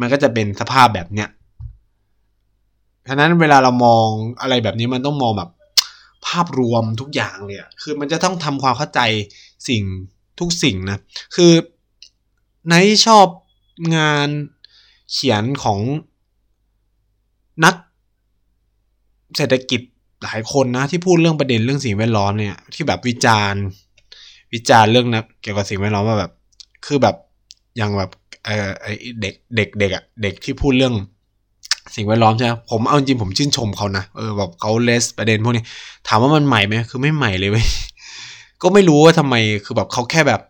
มันก็จะเป็นสภาพแบบเนี้ยฉะนั้นเวลาเรามองอะไรแบบนี้มันต้องมองแบบ ภาพรวมทุกอย่างเลยคือมันจะต้องทำความเข้าใจสิ่งทุกสิ่งนะ คือไนชอบงานเขียนของนักเศรษฐกิจหลายคนนะที่พูดเรื่องประเด็นเรื่องสิ่งแวดล้อมเนี่ยที่แบบวิจารณ์ วิจารณ์เรื่องนะเกี่ยวกับสิ่งแวดล้อมว่าแบบ คือแบบอย่างแบบเออไอ้เด็กเด็กเด็กอะเด็กที่พูดเรื่อง สิ่งแวดล้อมใช่ไหมผมเอาจริงผมชื่นชมเขานะเออแบบเขา raise ประเด็นพวกนี้ ถามว่ามันใหม่ไหมคือไม่ใหม่เลยเว้ยก็ไม่รู้ว่าทำไมคือแบบเขาแค่แบบ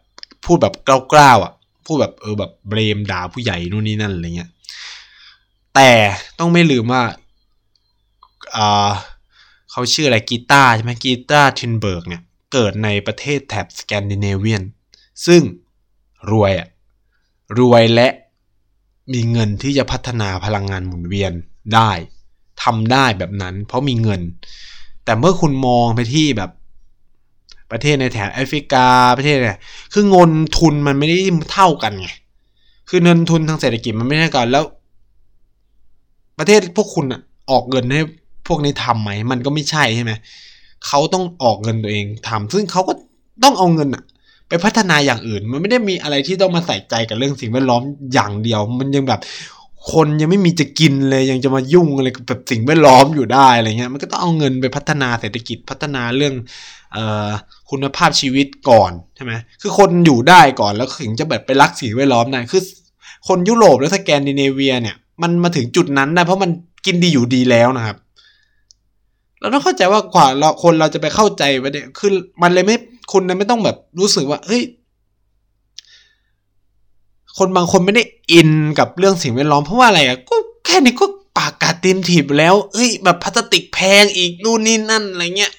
พูดแบบกร้าวๆอะ พูดแบบเออแบบ blame ด่าผู้ใหญ่นู่นนี่นั่นอะไรเงี้ยแต่ต้องไม่ลืมว่าอ่าเขาชื่ออะไรกีตาร์ใช่ไหมกีตาร์ทินเบิร์กเนี่ย เกิดในประเทศแถบสแกนดิเนเวียน ซึ่งรวยอะรวยและ มีเงินที่จะพัฒนาพลังงานหมุนเวียนได้ทำได้แบบนั้น เพราะมีเงิน แต่เมื่อคุณมองไปที่แบบประเทศในแถบแอฟริกาประเทศเนี่ยคือเงินทุนมันไม่ได้เท่ากันไงคือเงินทุนทางเศรษฐกิจมันไม่เท่ากันแล้ว ประเทศพวกคุณอะออกเงินให้พวกนี้ทำไหมมันก็ไม่ใช่ใช่ไหมเขาต้องออกเงินตัวเองทำซึ่งเขาก็ต้องเอาเงินอะ ไปพัฒนาอย่างอื่น มันไม่ได้มีอะไรที่ต้องมาใส่ใจกับเรื่องสิ่งแวดล้อมอย่างเดียว มันยังแบบคนยังไม่มีจะกินเลยยังจะมายุ่งอะไรกับแบบสิ่งแวดล้อมอยู่ได้อะไรเงี้ยมันก็ต้องเอาเงินไปพัฒนาเศรษฐกิจพัฒนาเรื่องออคุณภาพชีวิตก่อนใช่ไหมคือคนอยู่ได้ก่อนแล้วถึงจะแบบไปรักสิ่งแวดล้อมได้คือ คนยุโรปและสแกนดิเนเวียเนี่ย มันมาถึงจุดนั้นได้เพราะมันกินดีอยู่ดีแล้วนะครับเราต้องเข้าใจว่ากว่าเราคนเราจะไปเข้าใจไปเนี่ยคือมันเลยไม่ คุณเลยไม่ต้องแบบรู้สึกว่าเฮ้ยคนบางคนไม่ได้อินกับเรื่องสิ่งแวดล้อมเพราะว่าอะไรอะก็แค่นี้ก็ปากกาตีมถีบแล้วเฮ้ย แบบพลาสติกแพงอีกนู่นนี่นั่นอะไรเงี้ย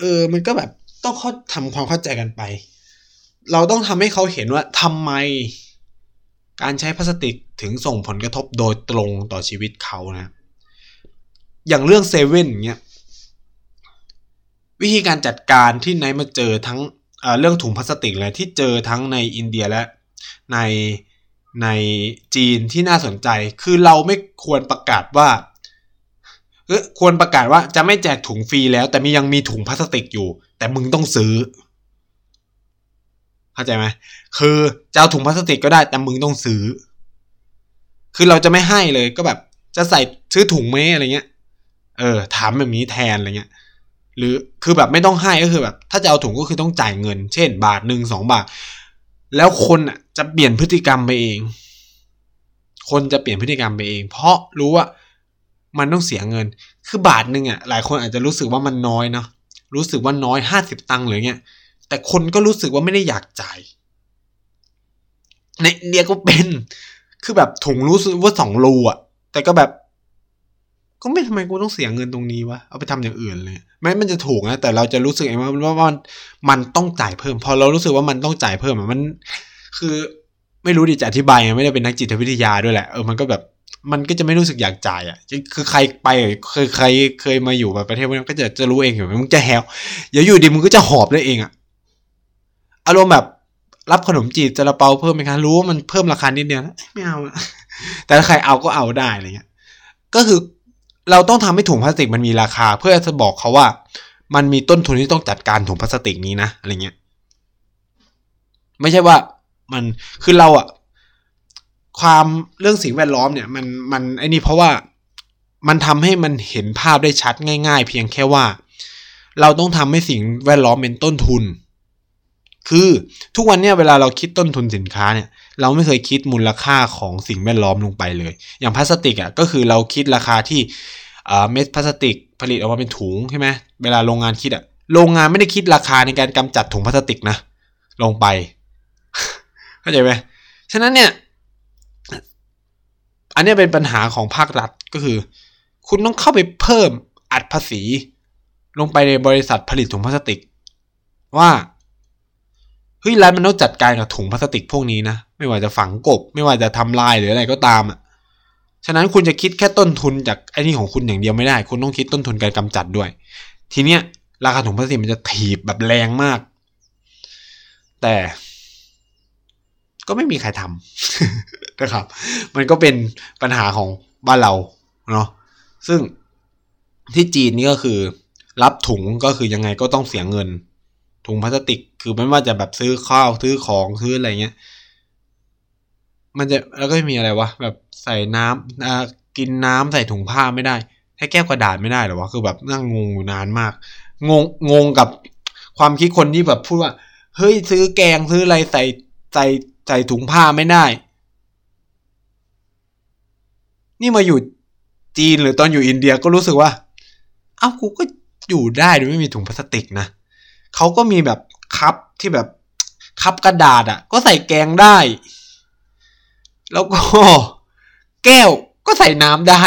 เออ มันก็แบบต้องเข้าทำความเข้าใจกันไป เราต้องทำให้เขาเห็นว่าทำไม การใช้พลาสติกถึงส่งผลกระทบโดยตรงต่อชีวิตเขานะ อย่างเรื่องเซเว่นเงี้ย วิธีการจัดการที่ไนมาเจอทั้งเรื่องถุงพลาสติกเลยที่เจอทั้งในอินเดียและในในจีนที่น่าสนใจ คือเราไม่ควรประกาศว่าควรประกาศว่าจะไม่แจกถุงฟรีแล้ว แต่มียังมีถุงพลาสติกอยู่ แต่มึงต้องซื้อ เข้าใจไหมคือจะเอาถุงพลาสติกก็ได้แต่มึงต้องซื้อ คือเราจะไม่ให้เลยก็แบบ จะใส่ซื้อถุงไหมอะไรเงี้ย เออ ถามแบบนี้แทนอะไรเงี้ย หรือคือแบบไม่ต้องให้ก็คือแบบ ถ้าจะเอาถุงก็คือต้องจ่ายเงิน เช่น บาทหนึ่งสองบาท แล้วคนอะจะเปลี่ยนพฤติกรรมไปเอง คนจะเปลี่ยนพฤติกรรมไปเอง เพราะรู้ว่ามันต้องเสียเงิน คือบาทหนึ่งอะหลายคนอาจจะรู้สึกว่ามันน้อยเนาะรู้สึกว่าน้อยห้าสิบตังค์หรือเงี้ยแต่คนก็รู้สึกว่าไม่ได้อยากจ่ายในเดียก็เป็น คือแบบถุงรู้สึกว่าสองรูอะ แต่ก็แบบ ก็ไม่ทำไมกูต้องเสียเงินตรงนี้วะ เอาไปทำอย่างอื่นเลย แม้มันจะถูกนะ แต่เราจะรู้สึกเองว่าว่ามันมันต้องจ่ายเพิ่ม พอเรารู้สึกว่ามันต้องจ่ายเพิ่มมัน คือไม่รู้ดิจะอธิบายไม่ได้เป็นนักจิตวิทยาด้วยแหละ เออ มันก็แบบ มันก็จะไม่รู้สึกอยากจ่ายอะ คือใครไปเคยใครเคยมาอยู่แบบประเทศพวกนี้ก็จะจะรู้เองอยู่มึงจะแฮวเดี๋ยวอยู่ดีมึงก็จะหอบได้เองอะ อารมณ์แบบรับขนมจีบจะระเปาเพิ่มไหมคะรู้ว่ามันเพิ่มราคานิดเดียวไม่เอาแต่ถ้าใครเอาก็เอาได้อะไรเงี้ย ก็คือ เราต้องทำให้ถุงพลาสติกมันมีราคา เพื่อจะบอกเขาว่า มันมีต้นทุนที่ต้องจัดการถุงพลาสติกนี้นะอะไรเงี้ย ไม่ใช่ว่ามันคือเราอะความเรื่องสิ่งแวดล้อมเนี่ย มันมันไอ้นี่เพราะว่ามันทำให้มันเห็นภาพได้ชัดง่าย ๆ เพียงแค่ว่า เราต้องทำให้สิ่งแวดล้อมเป็นต้นทุน คือทุกวันเนี่ยเวลาเราคิดต้นทุนสินค้าเนี่ยเราไม่เคยคิดมูลค่าของสิ่งแวดล้อมลงไปเลย อย่างพลาสติกอะก็คือเราคิดราคาที่เม็ดพลาสติกผลิตออกมาเป็นถุงใช่ไหมเวลาโรงงานคิดอะโรงงานไม่ได้คิดราคาในการกำจัดถุงพลาสติกนะลงไปเข้าใจไหมฉะนั้นเนี่ยอันนี้เป็นปัญหาของภาครัฐก็คือ คุณต้องเข้าไปเพิ่มอัดภาษี ลงไปในบริษัทผลิตถุงพลาสติก ว่า เฮ้ยร้านมันต้องจัดการกับถุงพลาสติกพวกนี้นะ ไม่ว่าจะฝังกบ ไม่ว่าจะทำลายหรืออะไรก็ตามอะฉะนั้นคุณจะคิดแค่ต้นทุนจากไอ้นี่ของคุณอย่างเดียวไม่ได้ คุณต้องคิดต้นทุนการกำจัดด้วย ทีเนี้ยราคาถุงพลาสติกมันจะถีบแบบแรงมาก แต่ก็ไม่มีใครทำนะครับ มันก็เป็นปัญหาของบ้านเราเนาะซึ่งที่จีนนี่ก็คือ รับถุงก็คือยังไงก็ต้องเสียเงิน ถุงพลาสติก คือไม่ว่าจะแบบซื้อข้าวซื้อของซื้ออะไรเงี้ย มันจะแล้วก็มีอะไรวะแบบใส่น้ำอ่ากินน้ำใส่ถุงผ้าไม่ได้แค่แก้วกระดาษไม่ได้หรอวะคือแบบนั่งงงอยู่นานมาก งงงงกับความคิดคนที่แบบพูดว่า เฮ้ยซื้อแกงซื้ออะไรใส่ใส่ใส่ถุงผ้าไม่ได้ นี่มาอยู่จีนหรือตอนอยู่อินเดียก็รู้สึกว่า เอ้ากูก็อยู่ได้โดยไม่มีถุงพลาสติกนะ เขาก็มีแบบคัพที่แบบคัพกระดาษอะ่ะ ก็ใส่แกงได้ แล้วก็แก้วก็ใส่น้ำได้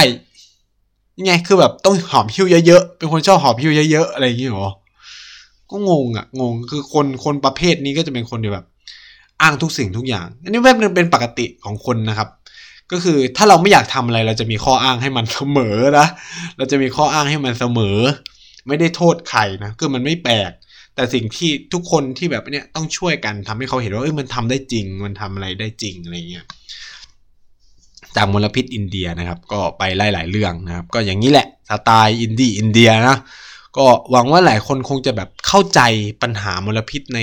ยังไง คือแบบต้องหอมหิ้วเยอะๆ เป็นคนชอบหอมหิ้วเยอะๆ อะไรอย่างงี้หรอ ก็งงอะ่ะ งง คือคนคนประเภทนี้ก็จะเป็นคนที่แบบ อ้างทุกสิ่งทุกอย่าง อันนี้แบบนึงเป็นปกติของคนนะครับ ก็คือถ้าเราไม่อยากทำอะไร เราจะมีข้ออ้างให้มันเสมอนะ เราจะมีข้ออ้างให้มันเสมอ ไม่ได้โทษใครนะ คือมันไม่แปลก แต่สิ่งที่ทุกคนที่แบบเนี้ยต้องช่วยกันทำให้เขาเห็นว่าเอ้ยมันทำได้จริง มันทำอะไรได้จริงอะไรเงี้ยจากมลพิษอินเดียนะครับ ก็ไปไล่หลายเรื่องนะครับ ก็อย่างนี้แหละสไตล์อินดี้อินเดียนะก็หวังว่าหลายคนคงจะแบบเข้าใจปัญหามลพิษใน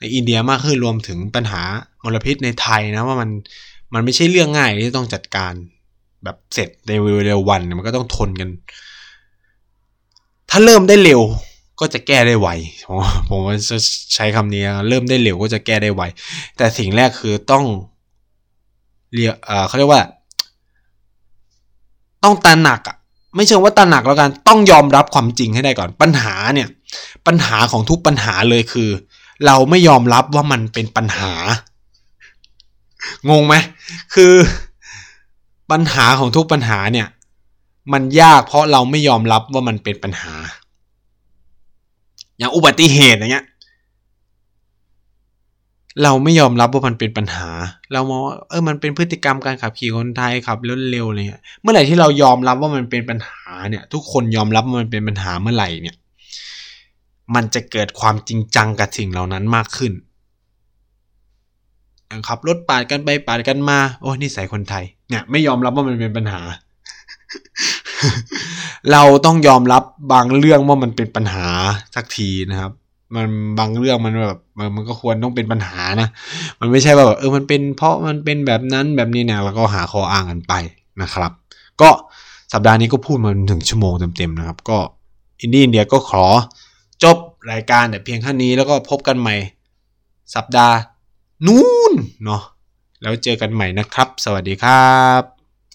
ในอินเดียมากขึ้นรวมถึงปัญหามลพิษในไทยนะว่ามันมันไม่ใช่เรื่องง่ายที่ต้องจัดการแบบเสร็จในเร็ววันมันก็ต้องทนกัน ถ้าเริ่มได้เร็ว ก็จะแก้ได้ไวผมว่าจะใช้คำนี้เริ่มได้เร็วก็จะแก้ได้ไว แต่สิ่งแรกคือต้องเรียกเอ่อเขาเรียกว่า ต้องตระหนักอะไม่เชิงว่าตระหนักแล้วกันต้องยอมรับความจริงให้ได้ก่อนปัญหาเนี่ย ปัญหาของทุกปัญหาเลยคือ เราไม่ยอมรับว่ามันเป็นปัญหา งงไหมคือ ปัญหาของทุกปัญหาเนี่ย มันยากเพราะเราไม่ยอมรับว่ามันเป็นปัญหา อย่างอุบัติเหตุอย่างเงี้ย เราไม่ยอมรับว่ามันเป็นปัญหา เรามองว่าเออมันเป็นพฤติกรรมการขับขี่คนไทยขับรถเร็วอะไรเงี้ยเมื่อไหร่ที่เรายอมรับว่ามันเป็นปัญหาเนี่ย ทุกคนยอมรับว่ามันเป็นปัญหาเมื่อไหร่เนี่ย มันจะเกิดความจริงจังกับสิ่งเหล่านั้นมากขึ้นขับรถปาดกันไปปาดกันมา โอ้นิสัยคนไทย เนี่ย ไม่ยอมรับว่ามันเป็นปัญหา เราต้องยอมรับบางเรื่องว่ามันเป็นปัญหาสักทีนะครับ มันบางเรื่องมันแบบมันมันก็ควรต้องเป็นปัญหานะ มันไม่ใช่ว่าแบบเออมันเป็นเพราะมันเป็นแบบนั้นแบบนี้เนี่ยแล้วก็หาข้ออ้างกันไปนะครับ ก็สัปดาห์นี้ก็พูดมาถึงชั่วโมงเต็มๆนะครับ ก็อินดี้อินเดียก็ขอจบรายการแต่เพียงแค่นี้แล้วก็พบกันใหม่ สัปดาห์นู้นเนาะแล้วเจอกันใหม่นะครับ สวัสดีครับ